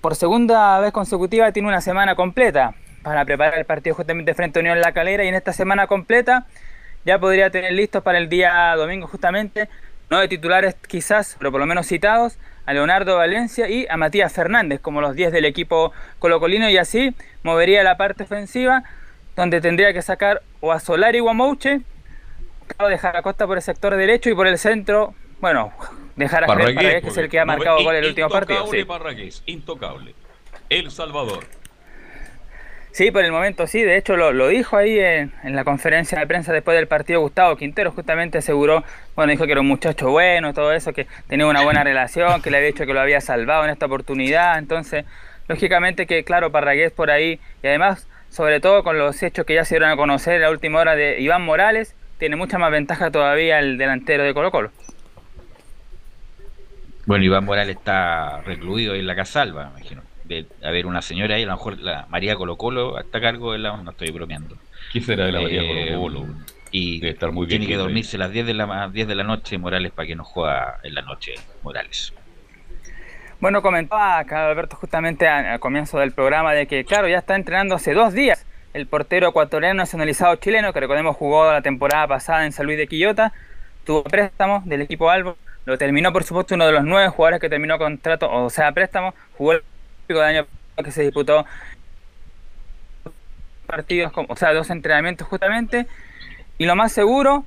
por segunda vez consecutiva tiene una semana completa para preparar el partido justamente frente a Unión La Calera y en esta semana completa ya podría tener listos para el día domingo justamente, no de titulares quizás, pero por lo menos citados, a Leonardo Valencia y a Matías Fernández como los 10 del equipo colocolino y así movería la parte ofensiva donde tendría que sacar o a Solari o a Mouche o dejar a Costa por el sector derecho y por el centro, bueno, dejar a Parragués, Parragués que es el que ha marcado gol el último partido. Sí. Parragués, intocable. El Salvador. Sí, por el momento sí, de hecho lo, dijo ahí en, la conferencia de prensa después del partido Gustavo Quintero, justamente aseguró, bueno, dijo que era un muchacho bueno, todo eso, que tenía una buena relación, que le había dicho que lo había salvado en esta oportunidad, entonces, lógicamente que claro, Parragués por ahí, y además, sobre todo con los hechos que ya se dieron a conocer en la última hora de Iván Morales, tiene mucha más ventaja todavía el delantero de Colo Colo. Bueno, Iván Morales está recluido en la Casalva, me imagino de haber una señora ahí, a lo mejor la María Colo Colo está a cargo de la... No estoy bromeando. ¿Quién será de la María Colo Colo? Y estar muy tiene que dormirse a las 10 de la, 10 de la noche Morales para que no juega en la noche Morales. Bueno, comentaba acá Alberto justamente al comienzo del programa de que, claro, ya está entrenando hace dos días el portero ecuatoriano nacionalizado chileno, que recordemos jugó la temporada pasada en San Luis de Quillota, tuvo préstamo del equipo Albo, lo terminó por supuesto uno de los nueve jugadores que terminó contrato, o sea, préstamo, jugó el de año que se disputó partidos, o sea, dos entrenamientos justamente, y lo más seguro,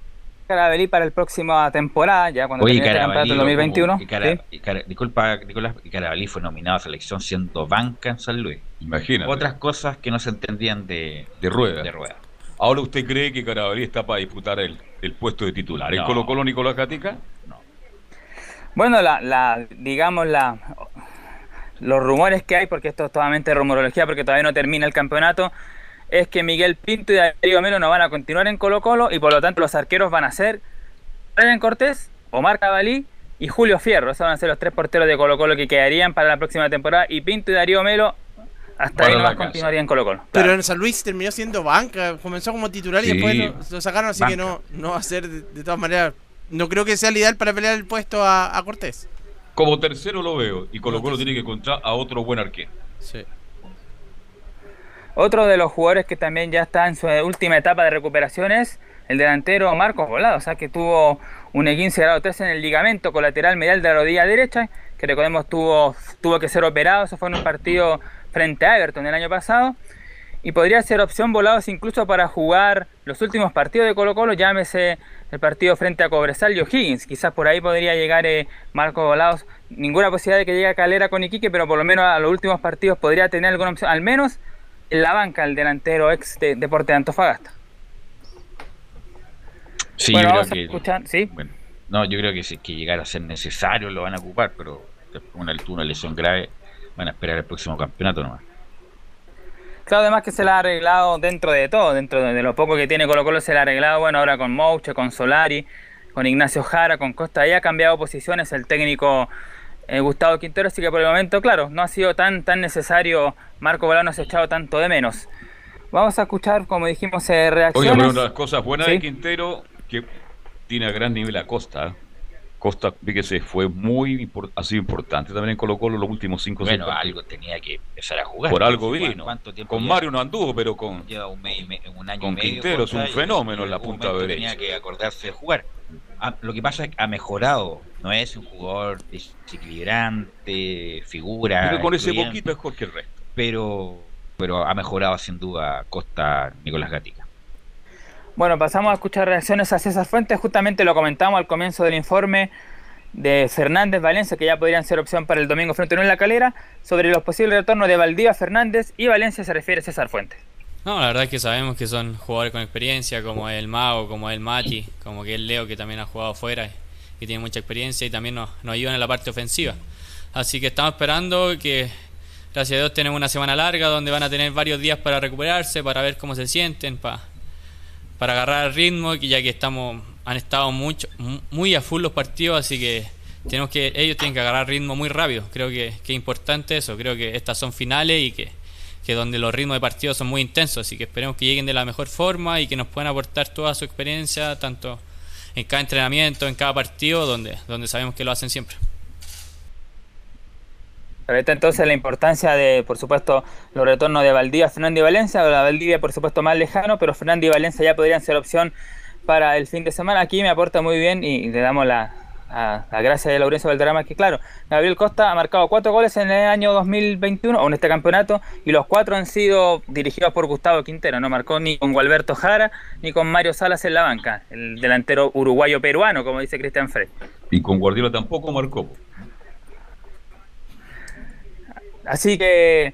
Carabalí para el próxima temporada, ya cuando Oye, termine el campeonato 2021. y Cara- ¿sí? y Cara- disculpa, Nicolás, y Carabalí fue nominado a selección siendo banca en San Luis. Imagínate. Otras cosas que no se entendían de, De rueda. de rueda. Ahora usted cree que Carabalí está para disputar el, el puesto de titular. ¿En No. Colo Colo Nicolás Gatica? Bueno, la, la, digamos, la, los rumores que hay, porque esto es totalmente rumorología, porque todavía no termina el campeonato, es que Miguel Pinto y Darío Melo no van a continuar en Colo Colo y por lo tanto los arqueros van a ser Brian Cortés, Omar Cabalí y Julio Fierro. Esos van a ser los tres porteros de Colo Colo que quedarían para la próxima temporada y Pinto y Darío Melo hasta Para ahí casa. continuarían en Colo Colo. Pero en San Luis terminó siendo banca, comenzó como titular y después lo, lo sacaron, así que no, no va a ser de, de todas maneras. No creo que sea el ideal para pelear el puesto a, a Cortés. Como tercero lo veo. Y Colo Colo tiene que encontrar a otro buen arquero. Sí. Otro de los jugadores que también ya está en su última etapa de recuperación es el delantero Marcos Volado, o sea que tuvo un E15 grado 3 en el ligamento colateral medial de la rodilla derecha, que recordemos tuvo, tuvo que ser operado, eso fue en un partido frente a Everton el año pasado, y podría ser opción Volados incluso para jugar los últimos partidos de Colo Colo, llámese el partido frente a Cobresal y O'Higgins, quizás por ahí podría llegar eh, Marcos Volados, ninguna posibilidad de que llegue a Calera con Iquique, pero por lo menos a los últimos partidos podría tener alguna opción, al menos en la banca el delantero ex de Deporte de Antofagasta. Sí, Bueno, yo creo que. escuchar, ¿sí? Bueno, no, yo creo que si que llegara a ser necesario lo van a ocupar, pero una, una lesión grave van a esperar el próximo campeonato nomás. Claro, además que se la ha arreglado dentro de todo, dentro de, lo poco que tiene Colo Colo se la ha arreglado, bueno, ahora con Mouche, con Solari, con Ignacio Jara, con Costa, ahí ha cambiado posiciones el técnico eh, Gustavo Quintero, así que por el momento, claro, no ha sido tan tan necesario, Marco Bolano se ha echado tanto de menos. Vamos a escuchar, como dijimos, eh, Oye, reacciones. pero una de las cosas buenas Sí. de Quintero, que tiene a gran nivel a Costa. Costa, fíjese, fue muy ha sido importante también en Colo Colo los últimos cinco Bueno, algo tenía que empezar a jugar. Por algo ¿Cuánto- vino. cuánto tiempo Con lleva? Mario no anduvo, pero con, Lleva un, mes y me- un año con medio. Quintero es un fenómeno en la punta momento derecha. Tenía que acordarse de jugar. Ah, lo que pasa es que ha mejorado. No es un jugador desequilibrante, figura. pero con ese poquito es mejor que el resto. Pero, pero ha mejorado sin duda Costa Nicolás Gatica. Bueno, pasamos a escuchar reacciones a César Fuentes. Justamente lo comentamos al comienzo del informe de Fernández Valencia, que ya podrían ser opción para el domingo frente a Unión La Calera, sobre los posibles retornos de Valdivia Fernández y Valencia se refiere César Fuentes. No, la verdad es que sabemos que son jugadores con experiencia, como el Mago, como el Mati, como que el Leo, que también ha jugado fuera y tiene mucha experiencia y también nos, nos ayudan en la parte ofensiva. Así que estamos esperando que, gracias a Dios, tenemos una semana larga donde van a tener varios días para recuperarse, para ver cómo se sienten, para, para agarrar el ritmo, ya que estamos han estado mucho, mu- muy a full los partidos, así que tenemos que ellos tienen que agarrar ritmo muy rápido. Creo que, que es importante eso. Creo que estas son finales y que, que donde los ritmos de partido son muy intensos, así que esperemos que lleguen de la mejor forma y que nos puedan aportar toda su experiencia, tanto en cada entrenamiento, en cada partido, donde, donde sabemos que lo hacen siempre. Ahorita entonces la importancia de, por supuesto, los retornos de Valdivia, Fernández y Valencia. La Valdivia, por supuesto, más lejano, pero Fernández y Valencia ya podrían ser opción para el fin de semana. Aquí me aporta muy bien y le damos la, la gracia de Laurencio Valderrama, que claro, Gabriel Costa ha marcado cuatro goles en el año 2021, o en este campeonato, y los cuatro han sido dirigidos por Gustavo Quintero. No marcó ni con Gualberto Jara ni con Mario Salas en la banca, el delantero uruguayo-peruano, como dice Cristian Frey. Y con Guardiola tampoco marcó. Así que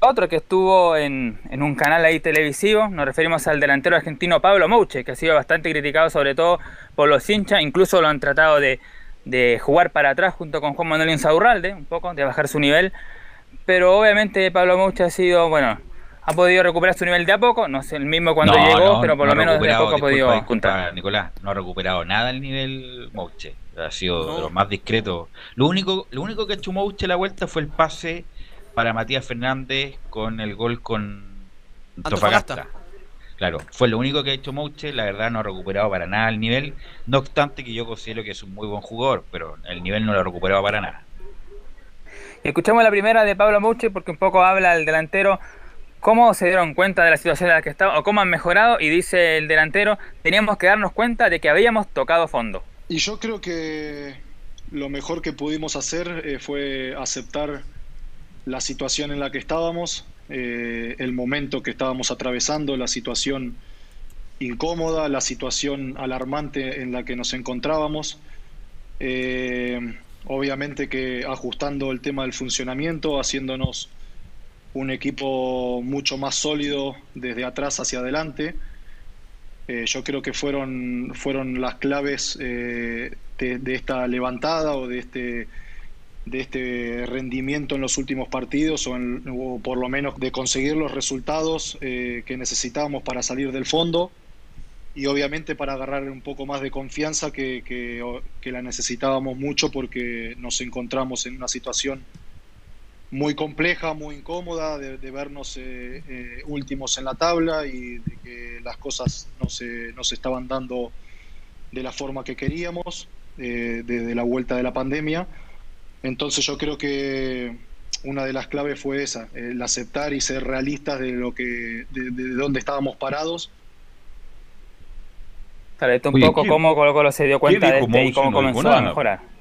otro que estuvo en, en, un canal ahí televisivo, nos referimos al delantero argentino Pablo Mouche, que ha sido bastante criticado sobre todo por los hinchas, incluso lo han tratado de, de jugar para atrás junto con Juan Manuel Insaurralde, un poco, de bajar su nivel, pero obviamente Pablo Mouche ha sido, bueno, ha podido recuperar su nivel de a poco, no sé el mismo cuando llegó, pero por lo menos de a poco ha podido disculpa, Nicolás, no ha recuperado nada el nivel Mouche, ha sido de los más discretos. Lo único, lo único que ha hecho Mouche la vuelta fue el pase para Matías Fernández con el gol con Antofagasta. Claro, fue lo único que ha hecho Mouche, la verdad no ha recuperado para nada el nivel, no obstante que yo considero que es un muy buen jugador, pero el nivel no lo ha recuperado para nada. Escuchamos la primera de Pablo Mouche porque un poco habla el delantero cómo se dieron cuenta de la situación en la que estaba o cómo han mejorado y dice el delantero, teníamos que darnos cuenta de que habíamos tocado fondo. Y yo creo que lo mejor que pudimos hacer eh, fue aceptar la situación en la que estábamos, eh, el momento que estábamos atravesando, la situación incómoda, la situación alarmante en la que nos encontrábamos. Eh, obviamente que ajustando el tema del funcionamiento, haciéndonos un equipo mucho más sólido desde atrás hacia adelante. Eh, yo creo que fueron, fueron las claves de, de, esta levantada o de este de este rendimiento en los últimos partidos o, por lo menos de conseguir los resultados eh, que necesitábamos para salir del fondo y obviamente para agarrar un poco más de confianza que, que, la necesitábamos mucho porque nos encontramos en una situación muy compleja, muy incómoda, de, vernos eh, eh, últimos en la tabla y de que las cosas no se, no se estaban dando de la forma que queríamos desde la vuelta de la pandemia. Entonces yo creo que una de las claves fue esa, el aceptar y ser realistas de lo que, de, dónde estábamos parados. Claro, esto un poco cómo Colo Colo se dio cuenta de este y cómo comenzó a mejorar.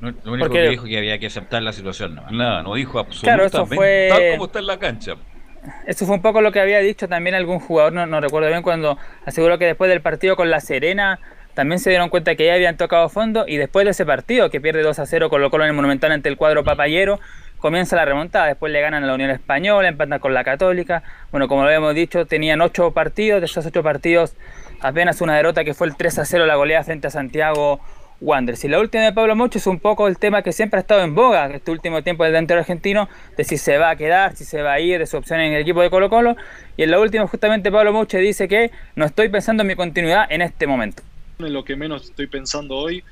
Lo único que dijo que había que aceptar la situación, no, nada, no dijo absolutamente claro, eso fue... tal como está en la cancha. Eso fue un poco lo que había dicho también algún jugador, no, no recuerdo bien, cuando aseguró que después del partido con La Serena también se dieron cuenta que ya habían tocado fondo y después de ese partido que pierde 2 a 0 Colo Colo en el Monumental ante el cuadro papayero, comienza la remontada, después le ganan a la Unión Española, empatan con la Católica, bueno, como lo habíamos dicho, tenían 8 partidos, de esos 8 partidos apenas una derrota que fue el 3 a 0 la goleada frente a Santiago Wanderers. Y la última de Pablo Mocho es un poco el tema que siempre ha estado en boga este último tiempo del delantero argentino, de si se va a quedar, si se va a ir, de su opción en el equipo de Colo Colo. Y en la última justamente Pablo Moche dice que no estoy pensando en mi continuidad en este momento. En lo que menos estoy pensando hoy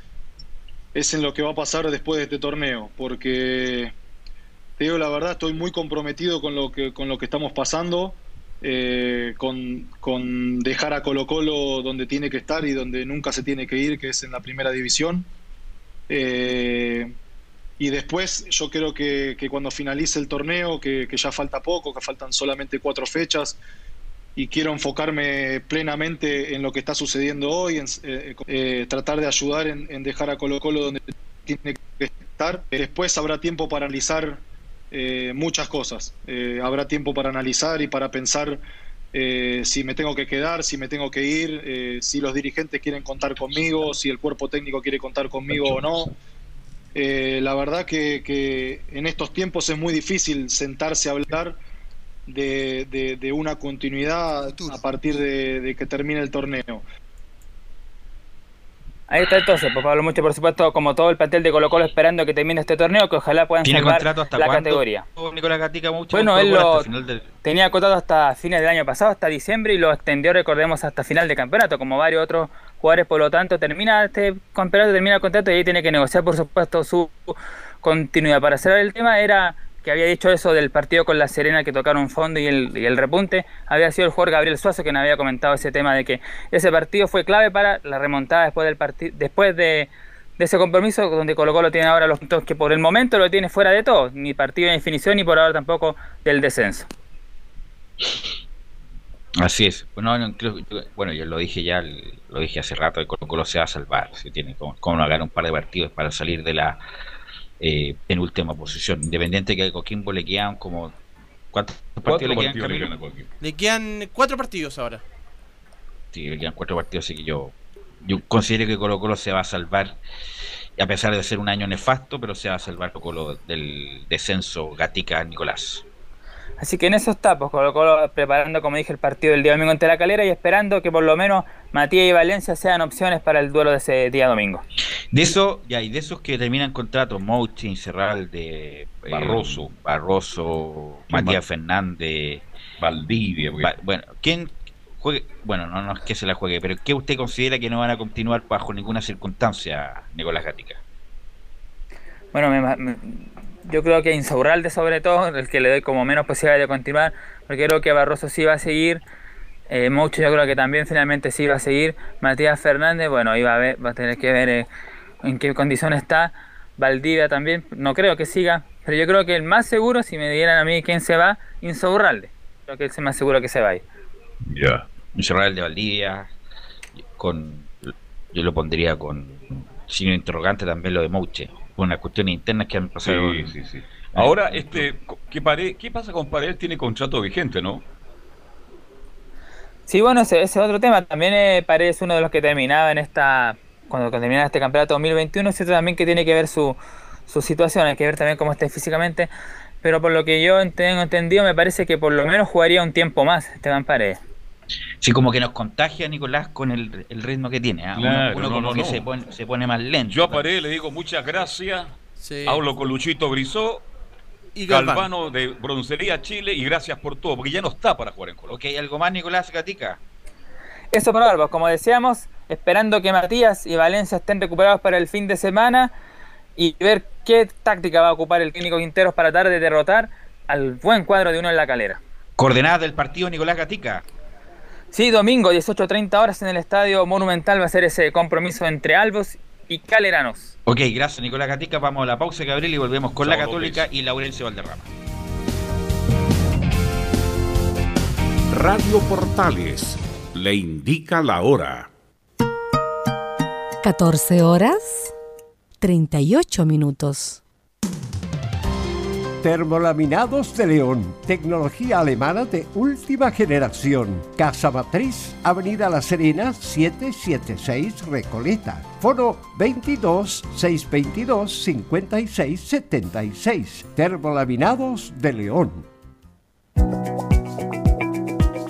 es en lo que va a pasar después de este torneo, porque te digo la verdad, estoy muy comprometido con lo que, con lo que estamos pasando, eh, con, dejar a Colo Colo donde tiene que estar y donde nunca se tiene que ir, que es en la primera división. Eh, y después yo creo que, cuando finalice el torneo, que, que, ya falta poco, que faltan solamente cuatro fechas, y quiero enfocarme plenamente en lo que está sucediendo hoy, en eh, tratar de ayudar en, dejar a Colo Colo donde tiene que estar. Después habrá tiempo para analizar eh, muchas cosas. habrá tiempo para analizar y para pensar si me tengo que quedar, si me tengo que ir, si los dirigentes quieren contar conmigo, si el cuerpo técnico quiere contar conmigo o no. la verdad que, que en estos tiempos es muy difícil sentarse a hablar de, de, una continuidad a partir de, que termine el torneo. Ahí está entonces, pues Pablo Mucho, por supuesto, como todo el plantel de Colo Colo esperando que termine este torneo, que ojalá puedan salvar la categoría. bueno, él lo tenía acotado hasta fines del año pasado, hasta diciembre, y lo extendió, recordemos, hasta final de campeonato, como varios otros jugadores, por lo tanto, termina este campeonato, termina el contrato y ahí tiene que negociar, por supuesto, su continuidad. Para cerrar el tema, era que había dicho eso del partido con la Serena que tocaron fondo y el, el repunte, había sido el jugador Gabriel Suazo quien había comentado ese tema de que ese partido fue clave para la remontada después del partido, después de, ese compromiso donde Colo Colo tiene ahora los puntos que por el momento lo tiene fuera de todo, ni partido de definición ni por ahora tampoco del descenso. Así es. Bueno, bueno, yo lo dije ya, lo dije hace rato, que Colo Colo se va a salvar, si tiene como, como no un par de partidos para salir de la eh, en última posición. Independiente que a Coquimbo le quedan como. ¿Cuántos partidos, le, quedan, le quedan cuatro partidos ahora. Sí, le quedan cuatro partidos, así que yo, yo considero que Colo Colo se va a salvar, a pesar de ser un año nefasto, pero se va a salvar Colo del descenso Gatica Nicolás. Así que en eso está, pues Colo Colo preparando, como dije, el partido del día domingo ante la calera y esperando que por lo menos Matías y Valencia sean opciones para el duelo de ese día domingo. De eso, ya, y de esos que terminan contratos, Mouchi, Serralde, eh, Barroso. Barroso, ¿Quién Matías? Fernández, Valdivia. Va- bueno, ¿quién juegue? Bueno, no, no es que se la juegue, pero ¿qué usted considera que no van a continuar bajo ninguna circunstancia, Nicolás Gatica? Bueno, me- me- yo creo que Insaurralde sobre todo, el que le doy como menos posibilidad de continuar, porque creo que Barroso sí va a seguir, eh, Moucho yo creo que también finalmente sí va a seguir, Matías Fernández, bueno, iba a ver, va a tener que ver eh, en qué condición está, Valdivia también, no creo que siga, pero yo creo que el más seguro, si me dieran a mí quién se va, Insaurralde, creo que es el más seguro que se va. Ya. Serral de Valdivia, con yo lo pondría con signo interrogante también lo de Mouche, por unas cuestiones internas que han pasado. Sí, sí, sí. Ahora, este, ¿qué, Pare- ¿qué pasa con Paredes? Tiene contrato vigente, ¿no? Sí, bueno, ese, ese otro tema. También eh, Paredes uno de los que terminaba en esta. Cuando terminaba este campeonato 2021, es cierto también que tiene que ver su, su situación, hay que ver también cómo esté físicamente. Pero por lo que yo tengo entendido, me parece que por lo menos jugaría un tiempo más Esteban Paredes. Sí, como que nos contagia Nicolás con el, el ritmo que tiene. ¿ah? Uno- Claro, uno, no, como no, que no. Se, pone, se pone más lento. Yo a Paredes le digo muchas gracias. Hablo con Luchito Brizó. Y. Galvano de Broncería Chile y gracias por todo, porque ya no está para jugar en Colombia. Ok, ¿algo más, Nicolás Gatica? Eso por ahora, pues, como decíamos, esperando que Matías y Valencia estén recuperados para el fin de semana y ver qué táctica va a ocupar el técnico Quinteros para tratar de derrotar al buen cuadro de uno en la calera. Coordenadas del partido Nicolás Gatica. Sí, domingo, 18.30 horas en el Estadio Monumental va a ser ese compromiso entre Albos y Caleranos. Ok, gracias Nicolás Gatica. Vamos a la pausa, Gabriel, y volvemos con la Católica y Laurencio Valderrama. Radio Portales le indica la hora. 14 horas 38 minutos. Termolaminados de León, tecnología alemana de última generación. Casa Matriz, Avenida La Serena, 776 Recoleta. Foro 22 622 56 76. Termolaminados de León.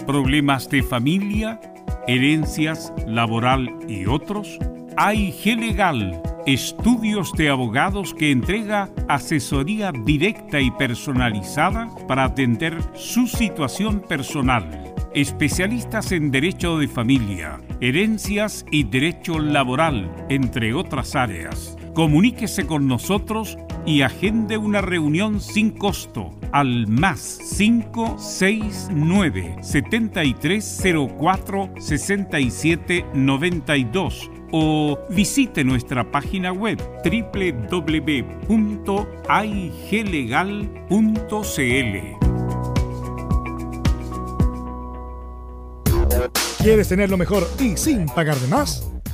problemas de familia, herencias, laboral y otros, AIG Legal, estudios de abogados que entrega asesoría directa y personalizada para atender su situación personal. Especialistas en derecho de familia, herencias y derecho laboral, entre otras áreas. Comuníquese con nosotros y agende una reunión sin costo al más 569 7304 6792 o visite nuestra página web www.aiglegal.cl. ¿Quieres tener lo mejor y sin pagar de más?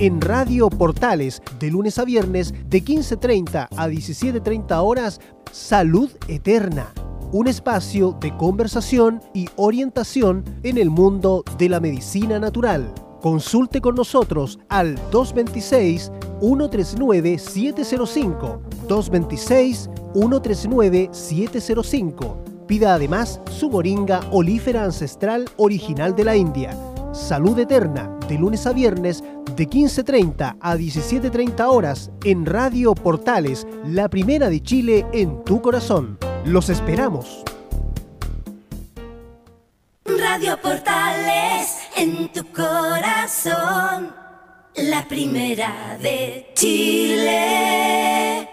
En Radio Portales, de lunes a viernes, de 15.30 a 17.30 horas, Salud Eterna. Un espacio de conversación y orientación en el mundo de la medicina natural. Consulte con nosotros al 226-139-705. 226-139-705. Pida además su moringa olífera ancestral original de la India. Salud Eterna, de lunes a viernes, de 15.30 a 17.30 horas, en Radio Portales, la primera de Chile en tu corazón. Los esperamos. Radio Portales en tu corazón, la primera de Chile.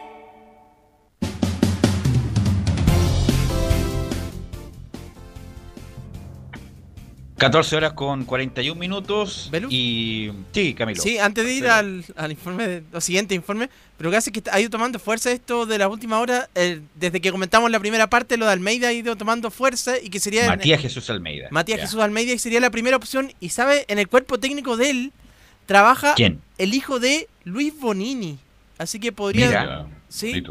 14 horas con 41 minutos. Y. Sí, Camilo. Sí, antes de ir al, al informe, de- al siguiente informe, pero casi que ha ido tomando fuerza esto de la última hora, eh, desde que comentamos la primera parte, lo de Almeida ha ido tomando fuerza y que sería... Matías Jesús Almeida. Matías Ya. Jesús Almeida y sería la primera opción. Y sabe, en el cuerpo técnico de él trabaja ¿Quién? el hijo de Luis Bonini. Así que podría... Mira. Sí,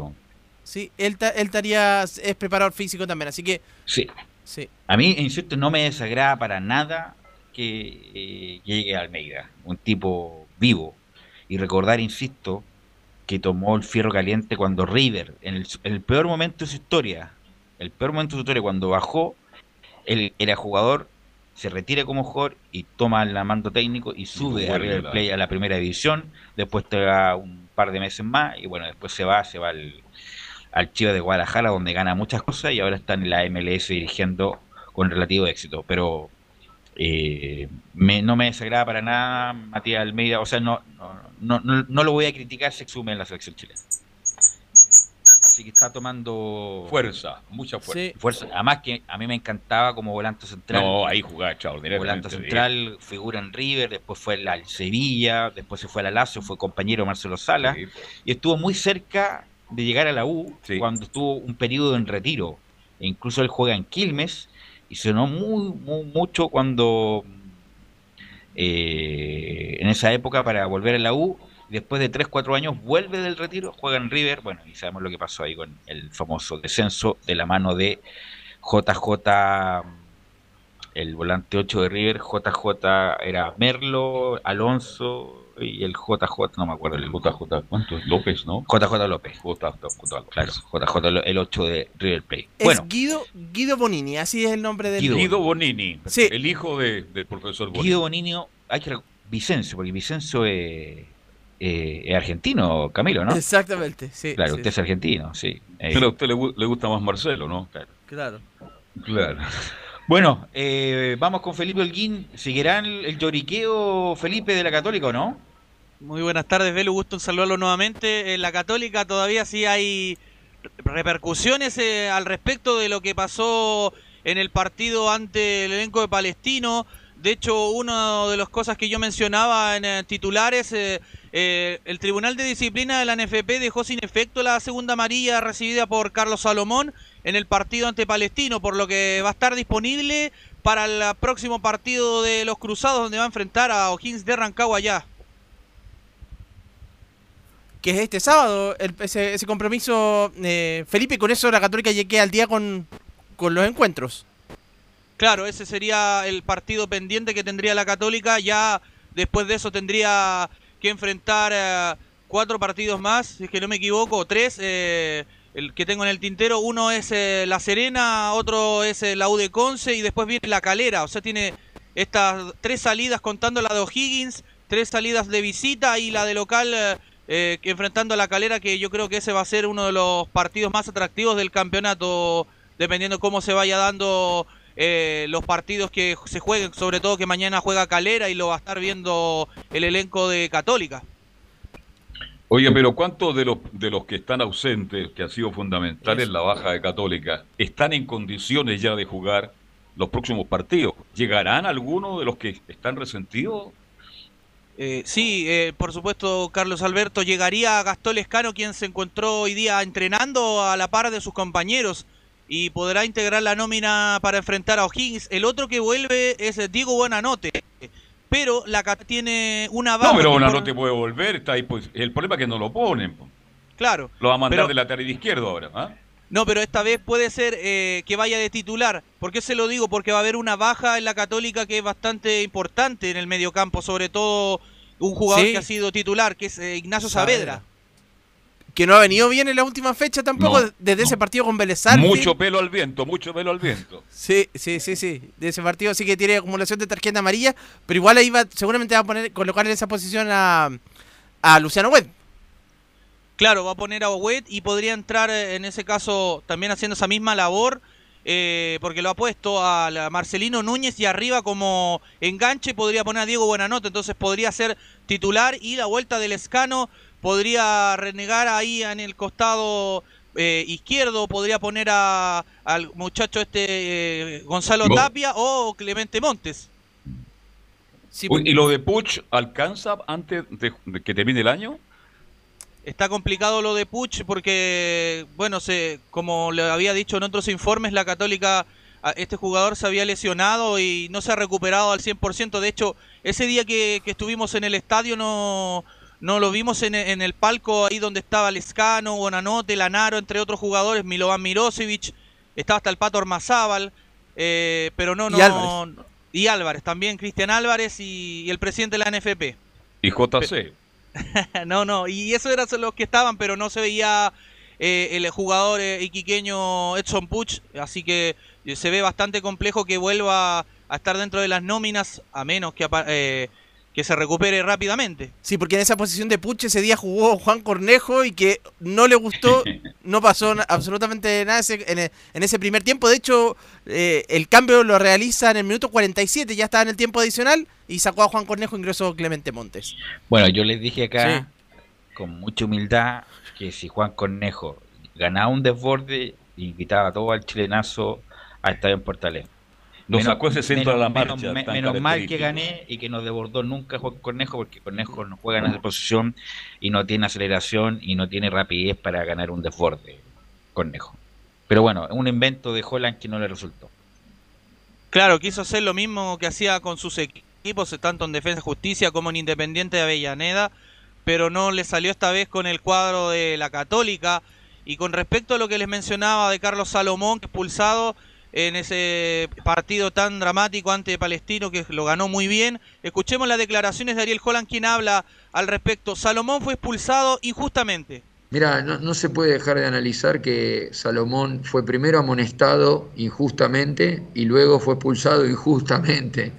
sí, él, él estaría, es preparador físico también, así que... Sí. Sí. A mí, insisto, no me desagrada para nada que eh, llegue Almeida, un tipo vivo. Y recordar, insisto, que tomó el fierro caliente cuando River, en el, en el peor momento de su historia, el peor momento de su historia, cuando bajó, él era jugador, se retira como jugador y toma el mando técnico y sube a River la- Plate a la primera división, después te va un par de meses más y bueno, después se va, se va al, al Chivas de Guadalajara donde gana muchas cosas y ahora está en la MLS dirigiendo con relativo éxito, pero eh, me- no me desagrada para nada Matías Almeida, o sea, no, no, no, no- no lo voy a criticar si exume en la selección chilena. Así que está tomando Fuerza, mucha fuerza. fuerza. Además que a mí me encantaba como volante central. No, ahí jugaba extraordinariamente Volante bien. central, figura en River, después fue al Sevilla, después se fue a la Lazio, fue compañero Marcelo Sala y estuvo muy cerca de llegar a la U cuando estuvo un periodo en retiro. E incluso él juega en Quilmes y sonó muy, muy mucho cuando eh, en esa época para volver a la U. Después de 3-4 años vuelve del retiro, juega en River. Bueno, y sabemos lo que pasó ahí con el famoso descenso de la mano de JJ, el volante 8 de River. JJ era Merlo, Alonso y el JJ, no me acuerdo. El JJ, ¿cuánto? López, ¿no? JJ López. JJ López. Claro, JJ, el 8 de River Plate. Es Bueno, Guido, Guido Bonini, así es el nombre del... Guido, Bonini, Sí. el hijo de- del profesor Bonini. Guido Bonino, hay que Vicencio, porque Vicencio es, eh, es argentino, Camilo, ¿no? Exactamente, sí. Claro, sí, usted es argentino, sí. Eh, Pero a usted le, le gusta más Marcelo, ¿no? Claro. Claro. Claro. Bueno, eh, vamos con Felipe Holguín. ¿Seguirá el, el lloriqueo Felipe de la Católica o no? Muy buenas tardes, Belu. Gusto en saludarlo nuevamente. En la Católica todavía sí hay repercusiones eh, al respecto de lo que pasó en el partido ante el elenco de Palestino. De hecho, una de las cosas que yo mencionaba en eh, titulares, eh, eh, el Tribunal de Disciplina de la NFP dejó sin efecto la segunda amarilla recibida por Carlos Salomón en el partido ante Palestino, por lo que va a estar disponible para el próximo partido de los Cruzados, donde va a enfrentar a O'Higgins de Rancagua allá. Que es este sábado, el- ese, ese compromiso, eh, Felipe, con eso la Católica queda al día con, con los encuentros. Claro, ese sería el partido pendiente que tendría la Católica. Ya después de eso tendría que enfrentar eh, cuatro partidos más, si es que no me equivoco, tres. eh, el que tengo en el tintero, uno es eh, La Serena, otro es eh, la U de Conce y después viene La Calera. O sea, tiene estas tres salidas contando la de O'Higgins, tres salidas de visita y la de local eh, enfrentando a La Calera, que yo creo que ese va a ser uno de los partidos más atractivos del campeonato, dependiendo cómo se vaya dando eh, los partidos que se jueguen, sobre todo que mañana juega Calera y lo va a estar viendo el elenco de Católica. Oye, pero ¿cuántos de los, de los que están ausentes, que ha sido fundamental en la baja de Católica, están en condiciones ya de jugar los próximos partidos? ¿Llegarán algunos de los que están resentidos? Eh, sí, eh, por supuesto, Carlos Alberto llegaría Gastón Lescano, quien se encontró hoy día entrenando a la par de sus compañeros y podrá integrar la nómina para enfrentar a O'Higgins. El otro que vuelve es eh, Diego Buenanote, pero la tiene una baja. No, pero que una por- no te puede volver. Está ahí, pues, el problema es que no lo ponen. po. Claro. Lo va a mandar Pero- de lateral izquierdo ahora. ¿ah? No, pero esta vez puede ser eh, que vaya de titular. ¿Por qué se lo digo? Porque va a haber una baja en la Católica que es bastante importante en el mediocampo, sobre todo un jugador Sí. que ha sido titular, que es eh, Ignacio Saavedra. Que no ha venido bien en la última fecha tampoco, No, desde ese partido con Sarsfield. Mucho pelo al viento, mucho pelo al viento. Sí, sí, sí, sí. De ese partido sí que tiene acumulación de tarjeta amarilla, pero igual ahí va, seguramente va a poner, colocar en esa posición a, a Luciano Webb. Claro, va a poner a Owet y podría entrar eh, en ese caso también haciendo esa misma labor, eh, porque lo ha puesto a la Marcelino Núñez y arriba como enganche podría poner a Diego Buenanote, entonces podría ser titular y la vuelta del escano podría renegar ahí en el costado eh, izquierdo, podría poner a, al muchacho este eh, Gonzalo Tapia o Clemente Montes. Uy, ¿Y lo de Puch alcanza antes de, de que termine el año? Está complicado lo de Puch porque, bueno, se, como le había dicho en otros informes, la Católica, a- este jugador se había lesionado y no se ha recuperado al 100%. De hecho, ese día que, que estuvimos en el estadio no, no lo vimos en, en el palco ahí donde estaba Lescano, Bonanote, Lanaro, entre otros jugadores, Milovan Mirosevic, estaba hasta el Pato Ormazábal, eh, pero no, no. Y Álvarez. y Álvarez también, Cristian Álvarez y, y el presidente de la NFP. Y JC. no, no, y eso eran los que estaban, pero no se veía eh, el jugador eh, iquiqueño Edson Puch, así que eh, se ve bastante complejo que vuelva a estar dentro de las nóminas, a menos que, eh, que se recupere rápidamente. Sí, porque en esa posición de Puche ese día jugó Juan Cornejo y que no le gustó, no pasó absolutamente nada ese- en, e- en ese primer tiempo. De hecho, eh, el cambio lo realiza en el minuto 47, ya estaba en el tiempo adicional y sacó a Juan Cornejo, ingresó Clemente Montes. Bueno, yo les dije acá, con mucha humildad, que si Juan Cornejo ganaba un desborde, invitaba a todo al chilenazo a Estadio en Portales. Lo sacó ese centro a la menos- marcha, menos mal que gané y que no desbordó nunca Juan Cornejo, porque Cornejo no juega en esa posición y no tiene aceleración y no tiene rapidez para ganar un desborde. Cornejo. Pero bueno, un invento de Holland que no le resultó. Claro, quiso hacer lo mismo que hacía con sus equipos, tanto en Defensa y Justicia como en Independiente de Avellaneda, pero no le salió esta vez con el cuadro de la Católica. Y con respecto a lo que les mencionaba de Carlos Salomón, expulsado en ese partido tan dramático ante Palestino, que lo ganó muy bien, escuchemos las declaraciones de Ariel Holland, quien habla al respecto. Salomón fue expulsado injustamente. Mira, no, se puede dejar de analizar que Salomón fue primero amonestado injustamente y luego fue expulsado injustamente.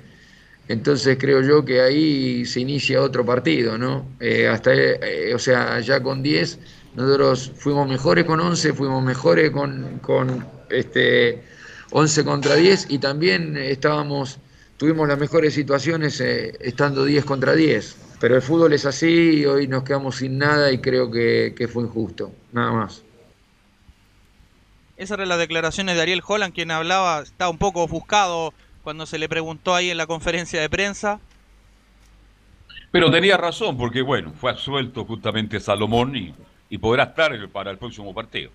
Entonces creo yo que ahí se inicia otro partido, ¿no? Eh, hasta, eh, o sea, ya con 10, nosotros fuimos mejores con 11, fuimos mejores con, con este, 11 contra 10 y también estábamos, tuvimos las mejores situaciones eh, estando 10 contra 10. Pero el fútbol es así y hoy nos quedamos sin nada y creo que, que fue injusto, nada más. Esas eran las declaraciones de Ariel Holland, quien hablaba, estaba un poco ofuscado cuando se le preguntó ahí en la conferencia de prensa. Pero tenía razón, porque bueno, fue absuelto justamente Salomón y, y podrá estar para el próximo partido.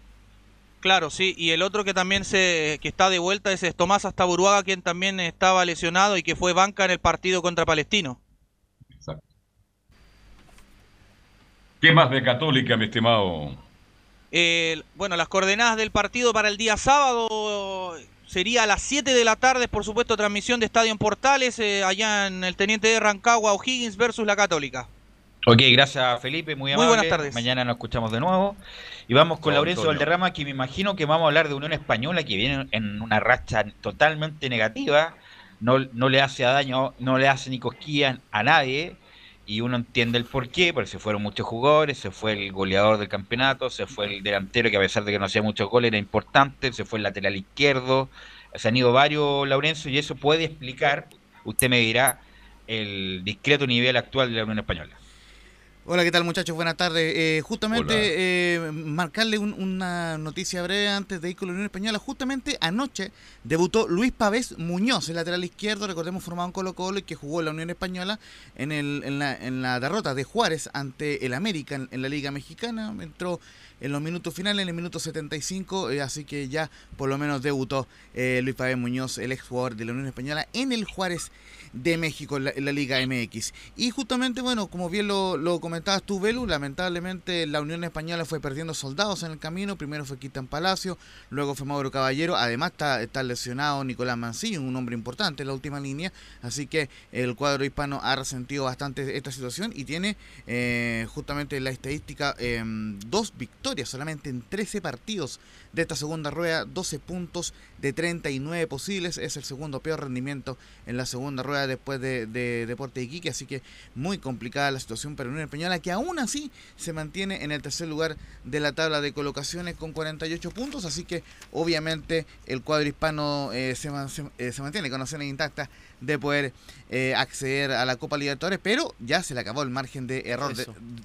Claro, sí, y el otro que también se que está de vuelta es, es Tomás Astaburuaga, quien también estaba lesionado y que fue banca en el partido contra Palestino. ¿Qué más de Católica, mi estimado? Eh, bueno, las coordenadas del partido para el día sábado sería a las 7 de la tarde, por supuesto, transmisión de Estadio en Portales, eh, allá en el Teniente de Rancagua, O'Higgins versus la Católica. Ok, gracias Felipe, muy Muy amable. buenas tardes. Mañana nos escuchamos de nuevo. Y vamos con Laurencio Antonio. Valderrama, que me imagino que vamos a hablar de Unión Española, que viene en una racha totalmente negativa. No, no le hace daño, no le hace ni cosquillas a nadie. Y uno entiende el porqué, porque se fueron muchos jugadores, se fue el goleador del campeonato, se fue el delantero, que a pesar de que no hacía muchos goles era importante, se fue el lateral izquierdo. Se han ido varios, Laurencio, y eso puede explicar, usted me dirá, el discreto nivel actual de la Unión Española. Hola, ¿qué tal muchachos? Buenas tardes. Eh, justamente eh, marcarle un- una noticia breve antes de ir con la Unión Española. Justamente anoche debutó Luis Pavés Muñoz, el lateral izquierdo, recordemos formado en Colo Colo y que jugó en la Unión Española en, el, en, la, en la derrota de Juárez ante el América en, en la Liga Mexicana. Entró en los minutos finales, en el minuto 75, eh, así que ya por lo menos debutó eh, Luis Pavés Muñoz, el ex jugador de la Unión Española, en el Juárez de México en la, Liga MX. Y justamente, bueno, como bien lo, comentabas tú, Belu, lamentablemente la Unión Española fue perdiendo soldados en el camino. Primero fue Quitan Palacio, luego fue Mauro Caballero. Además está, está lesionado Nicolás Mancillo, un hombre importante en la última línea. Así que el cuadro hispano ha resentido bastante esta situación y tiene eh, justamente la estadística eh, dos victorias solamente en 13 partidos de esta segunda rueda, 12 puntos de 39 posibles. Es el segundo peor rendimiento en la segunda rueda después de, de Deporte de Iquique. Así que muy complicada la situación para Unión Española, que aún así se mantiene en el tercer lugar de la tabla de colocaciones con 48 puntos. Así que obviamente el cuadro hispano eh, se, se- eh, se mantiene con opciones intactas de poder eh, acceder a la Copa Libertadores, pero ya se le acabó el margen de error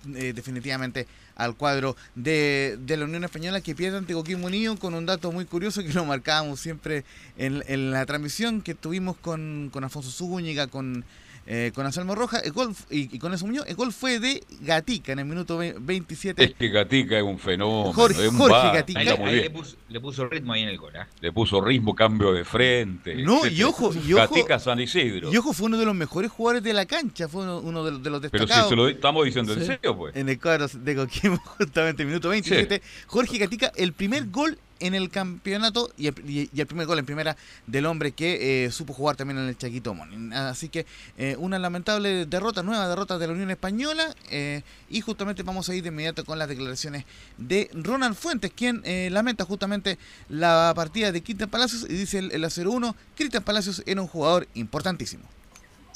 de- definitivamente al cuadro de, de la Unión Española que pierde ante Coquimbo Unido con un dato muy curioso que lo marcábamos siempre en, la transmisión que tuvimos con, con Alfonso Zúñiga, con eh, con Anselmo Roja el gol, y, y con eso Muñoz. El gol fue de Gatica en el minuto ve- 27. Este Gatica es un fenómeno. Jorge- es un Jorge bar, Gatica. Ahí le, puso, le puso ritmo ahí en el gol. ¿ah? Le puso ritmo, cambio de frente. No, y ojo, y ojo- Gatica San Isidro. Y ojo, fue uno de los mejores jugadores de la cancha, fue uno, uno de, los- de los Pero destacados. si se lo estamos diciendo en serio, pues. En el cuadro de Coquimbo, justamente, minuto 27. Jorge Gatica, el primer gol en el campeonato y el, primer gol en primera del hombre que eh, supo jugar también en el Chaquito Monín. Así que eh, una lamentable derrota, nueva derrota de la Unión Española. eh, y justamente vamos a ir de inmediato con las declaraciones de Ronald Fuentes, quien lamenta justamente la partida de Cristian Palacios y dice el, el 0-1, Cristian Palacios era un jugador importantísimo.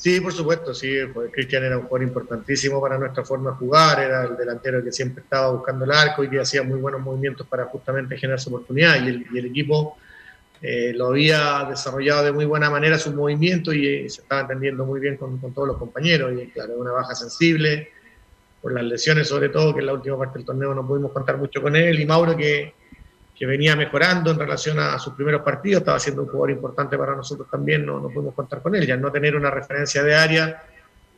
Sí, por supuesto, sí. Cristian era un jugador importantísimo para nuestra forma de jugar, era el delantero que siempre estaba buscando el arco y que hacía muy buenos movimientos para justamente generar su oportunidad. Y el, y el equipo eh, lo había desarrollado de muy buena manera su movimiento y eh, se estaba entendiendo muy bien con, con todos los compañeros. Y claro, una baja sensible por las lesiones, sobre todo, que en la última parte del torneo no pudimos contar mucho con él. Y Mauro, que, que venía mejorando en relación a, sus primeros partidos, estaba siendo un jugador importante para nosotros también, no, no pudimos contar con él. Ya no tener una referencia de área,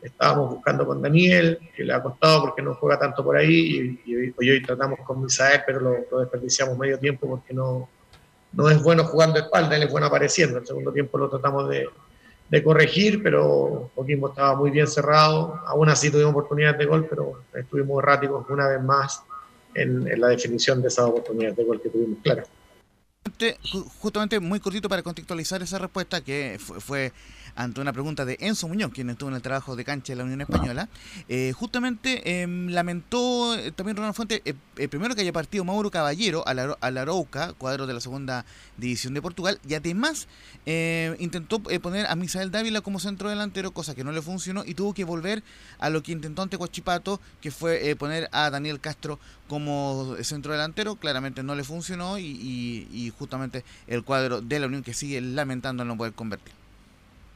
estábamos buscando con Daniel, que le ha costado porque no juega tanto por ahí, y, y hoy, hoy tratamos con Misael, pero lo, desperdiciamos medio tiempo porque no, no es bueno jugando espalda, él es bueno apareciendo. El segundo tiempo lo tratamos de, de corregir, pero Coquimbo estaba muy bien cerrado. Aún así tuvimos oportunidades de gol, pero estuvimos erráticos una vez más en, la definición de esas oportunidades de gol que tuvimos, claro. Justamente- ju- Justamente muy cortito para contextualizar esa respuesta que fue, ante una pregunta de Enzo Muñoz, quien estuvo en el trabajo de cancha de la Unión Española. Eh, justamente em, lamentó eh, también Ronald Fuente, eh, primero que haya partido Mauro Caballero al, Aro- al Arauca, cuadro de la segunda división de Portugal, y además intentó poner a Misael Dávila como centro delantero, cosa que no le funcionó, y tuvo que volver a lo que intentó ante Cochipato, que fue poner a Daniel Castro como centro delantero, claramente no le funcionó y, justamente el cuadro de la Unión que sigue lamentando no poder convertir.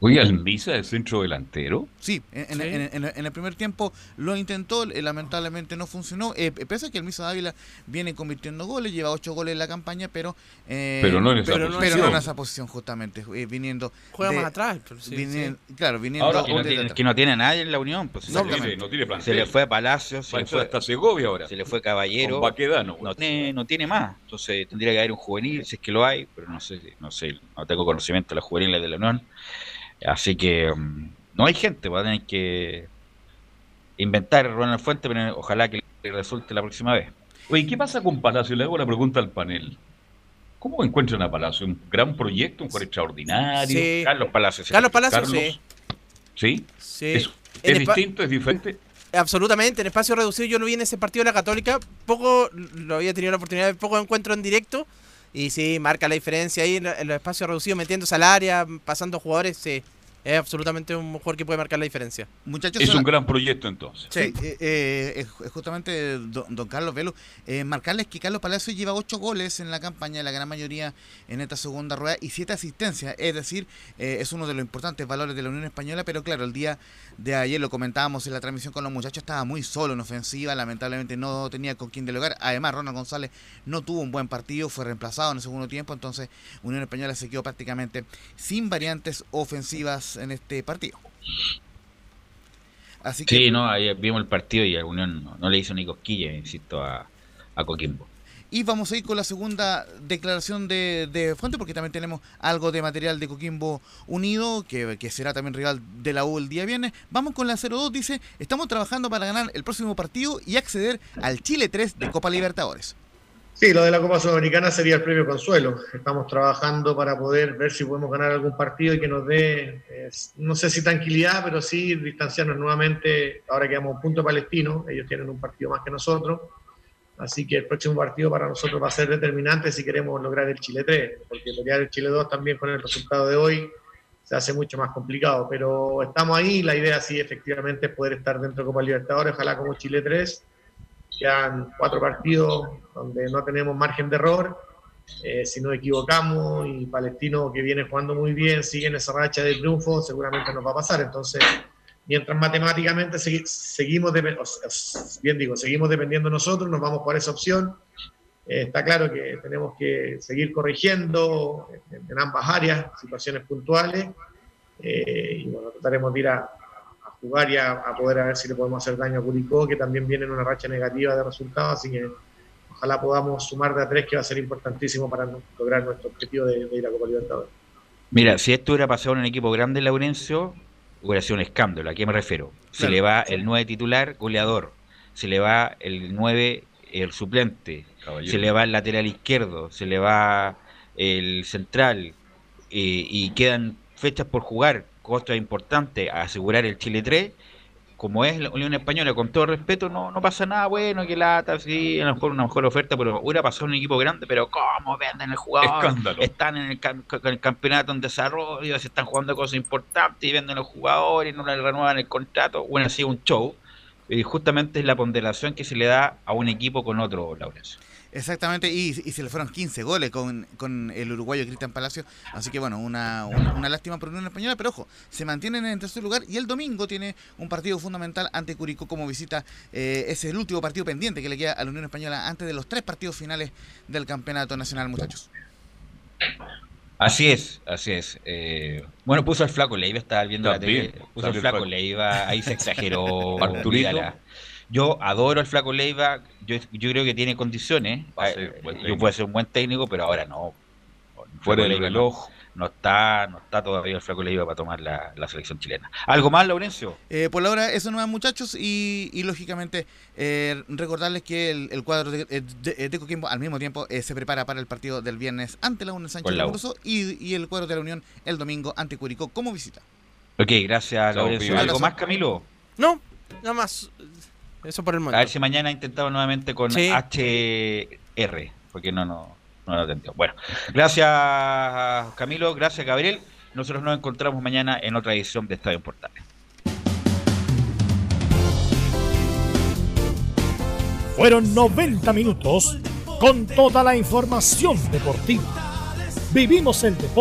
Oye, Almisa es centro delantero. Sí, en, en- en- en- en el primer tiempo lo intentó, eh, lamentablemente no funcionó. Eh, pese a que el Misa Dávila viene convirtiendo goles, lleva ocho goles en la campaña, pero eh, Pero no en esa pero no posición. en esa posición justamente, eh, viniendo Juega de- más atrás, pero sí, sí. Claro, viniendo Ahora, que, no tiene, que no tiene a nadie en la Unión. Pues, No se, tiene- le, no tiene se le fue a Palacios, se le fue hasta Segovia ahora. Se le fue Caballero. Con Baquedano. No tiene, no tiene más. Entonces tendría que haber un juvenil, si es que lo hay, pero no sé, no sé, no tengo conocimiento de las juveniles de la Unión. Así que mm, no hay gente, va a tener que inventar Ronald Fuente, pero ojalá que le resulte la próxima vez. Oye, ¿qué pasa con Palacio? Le hago la pregunta al panel. ¿Cómo encuentran a Palacio? ¿Un gran proyecto? ¿Un jugador extraordinario? Sí. Carlos Palacios. Carlos Palacios, Carlos. sí. ¿Sí? Sí. ¿Es, distinto? ¿Es diferente? Absolutamente, en espacio reducido yo no vi en ese partido de la Católica, poco lo había tenido la oportunidad de poco encuentro en directo y sí, marca la diferencia ahí en, los espacios reducidos, metiéndose al área, pasando jugadores, sí, es absolutamente un jugador que puede marcar la diferencia. Muchachos, Es un gran proyecto entonces. Sí, eh, eh, es justamente don, don Carlos Velo. Eh, marcarles que Carlos Palacio lleva ocho goles en la campaña, la gran mayoría en esta segunda rueda, y siete asistencias. Es decir, eh, es uno de los importantes valores de la Unión Española, pero claro, el día de ayer lo comentábamos en la transmisión con los muchachos, estaba muy solo en ofensiva, lamentablemente no tenía con quién dialogar. Además, Ronald González no tuvo un buen partido, fue reemplazado en el segundo tiempo, entonces Unión Española se quedó prácticamente sin variantes ofensivas en este partido. Así que Sí, no, ayer vimos el partido y a Unión no, no le hizo ni cosquilla, insisto, a, a Coquimbo. Y vamos a ir con la segunda declaración de, de Fuente, porque también tenemos algo de material de Coquimbo Unido, que, que será también rival de la U el día viernes. Vamos con la 02, dice, estamos trabajando para ganar el próximo partido y acceder al Chile 3 de Copa Libertadores. Sí, lo de la Copa Sudamericana sería el premio consuelo. Estamos trabajando para poder ver si podemos ganar algún partido y que nos dé, eh, no sé si tranquilidad, pero sí distanciarnos nuevamente. Ahora quedamos un punto palestino, ellos tienen un partido más que nosotros. Así que el próximo partido para nosotros va a ser determinante si queremos lograr el Chile 3, porque lograr el Chile 2 también con el resultado de hoy se hace mucho más complicado. Pero estamos ahí, la idea sí efectivamente es poder estar dentro de Copa Libertadores, ojalá como Chile 3 quedan cuatro partidos donde no tenemos margen de error. Eh, si nos equivocamos y Palestino, que viene jugando muy bien, sigue en esa racha de triunfo, seguramente nos va a pasar. Entonces, mientras matemáticamente segui- seguimos, o sea, bien digo, seguimos dependiendo nosotros, nos vamos por esa opción. Eh, está claro que tenemos que seguir corrigiendo en, en ambas áreas, situaciones puntuales, eh, y bueno, trataremos de ir a, jugar y a, a, poder a ver si le podemos hacer daño a Curicó, que también viene en una racha negativa de resultados, así que ojalá podamos sumar de a tres, que va a ser importantísimo para lograr nuestro objetivo de, de ir a Copa Libertadores. Mira, si esto hubiera pasado en un equipo grande, Laurencio, hubiera sido un escándalo. ¿A qué me refiero? Se claro. le va el 9 titular, goleador. Se le va el 9, el suplente. Caballero. Se le va el lateral izquierdo. Se le va el central. Eh, y quedan fechas por jugar. Costos importantes. A asegurar el Chile 3. Como es la Unión Española, con todo respeto, no, no pasa nada bueno, que lata, sí, a lo mejor una mejor oferta, pero hubiera pasado un equipo grande, pero ¿cómo venden el jugador? Escándalo. Están en el, en el, campeonato en desarrollo, se están jugando cosas importantes y venden los jugadores, no le renuevan el contrato. Bueno, así un show. Y justamente es la ponderación que se le da a un equipo con otro, Laurencio. Exactamente, y, y, se le fueron 15 goles con, con el uruguayo Cristian Palacio. Así que bueno, una, una, una, lástima por Unión Española, pero ojo, se mantienen en tercer lugar y el domingo tiene un partido fundamental ante Curicó como visita. Eh, es el último partido pendiente que le queda a la Unión Española antes de los tres partidos finales del Campeonato Nacional, muchachos. Así es, así es. Eh, bueno, puso al flaco Leiva, estaba viendo También, la tele. Puso al flaco Leiva, ahí se exageró. Arturito. Yo adoro al Flaco Leiva, yo, yo creo que tiene condiciones. Eh, yo puedo ser un buen técnico, pero ahora no. Fuera del reloj. No, no, está, no está todavía el Flaco Leiva para tomar la, la selección chilena. ¿Algo más, Laurencio? Eh, por la hora, eso no muchachos, y, y lógicamente eh, recordarles que el, el cuadro de, de, de, Coquimbo al mismo tiempo se prepara para el partido del viernes ante la Unión Sánchez Curso y, y el cuadro de la Unión el domingo ante Curicó como visita. Ok, gracias, Laurencio. ¿Algo más, Camilo? No, nada más. Eso por el momento. A ver si mañana intentamos nuevamente con sí. HR, porque no, no, no lo atendió. Bueno, gracias Camilo, gracias Gabriel. Nosotros nos encontramos mañana en otra edición de Estadio Portales. Fueron 90 minutos con toda la información deportiva. Vivimos el deporte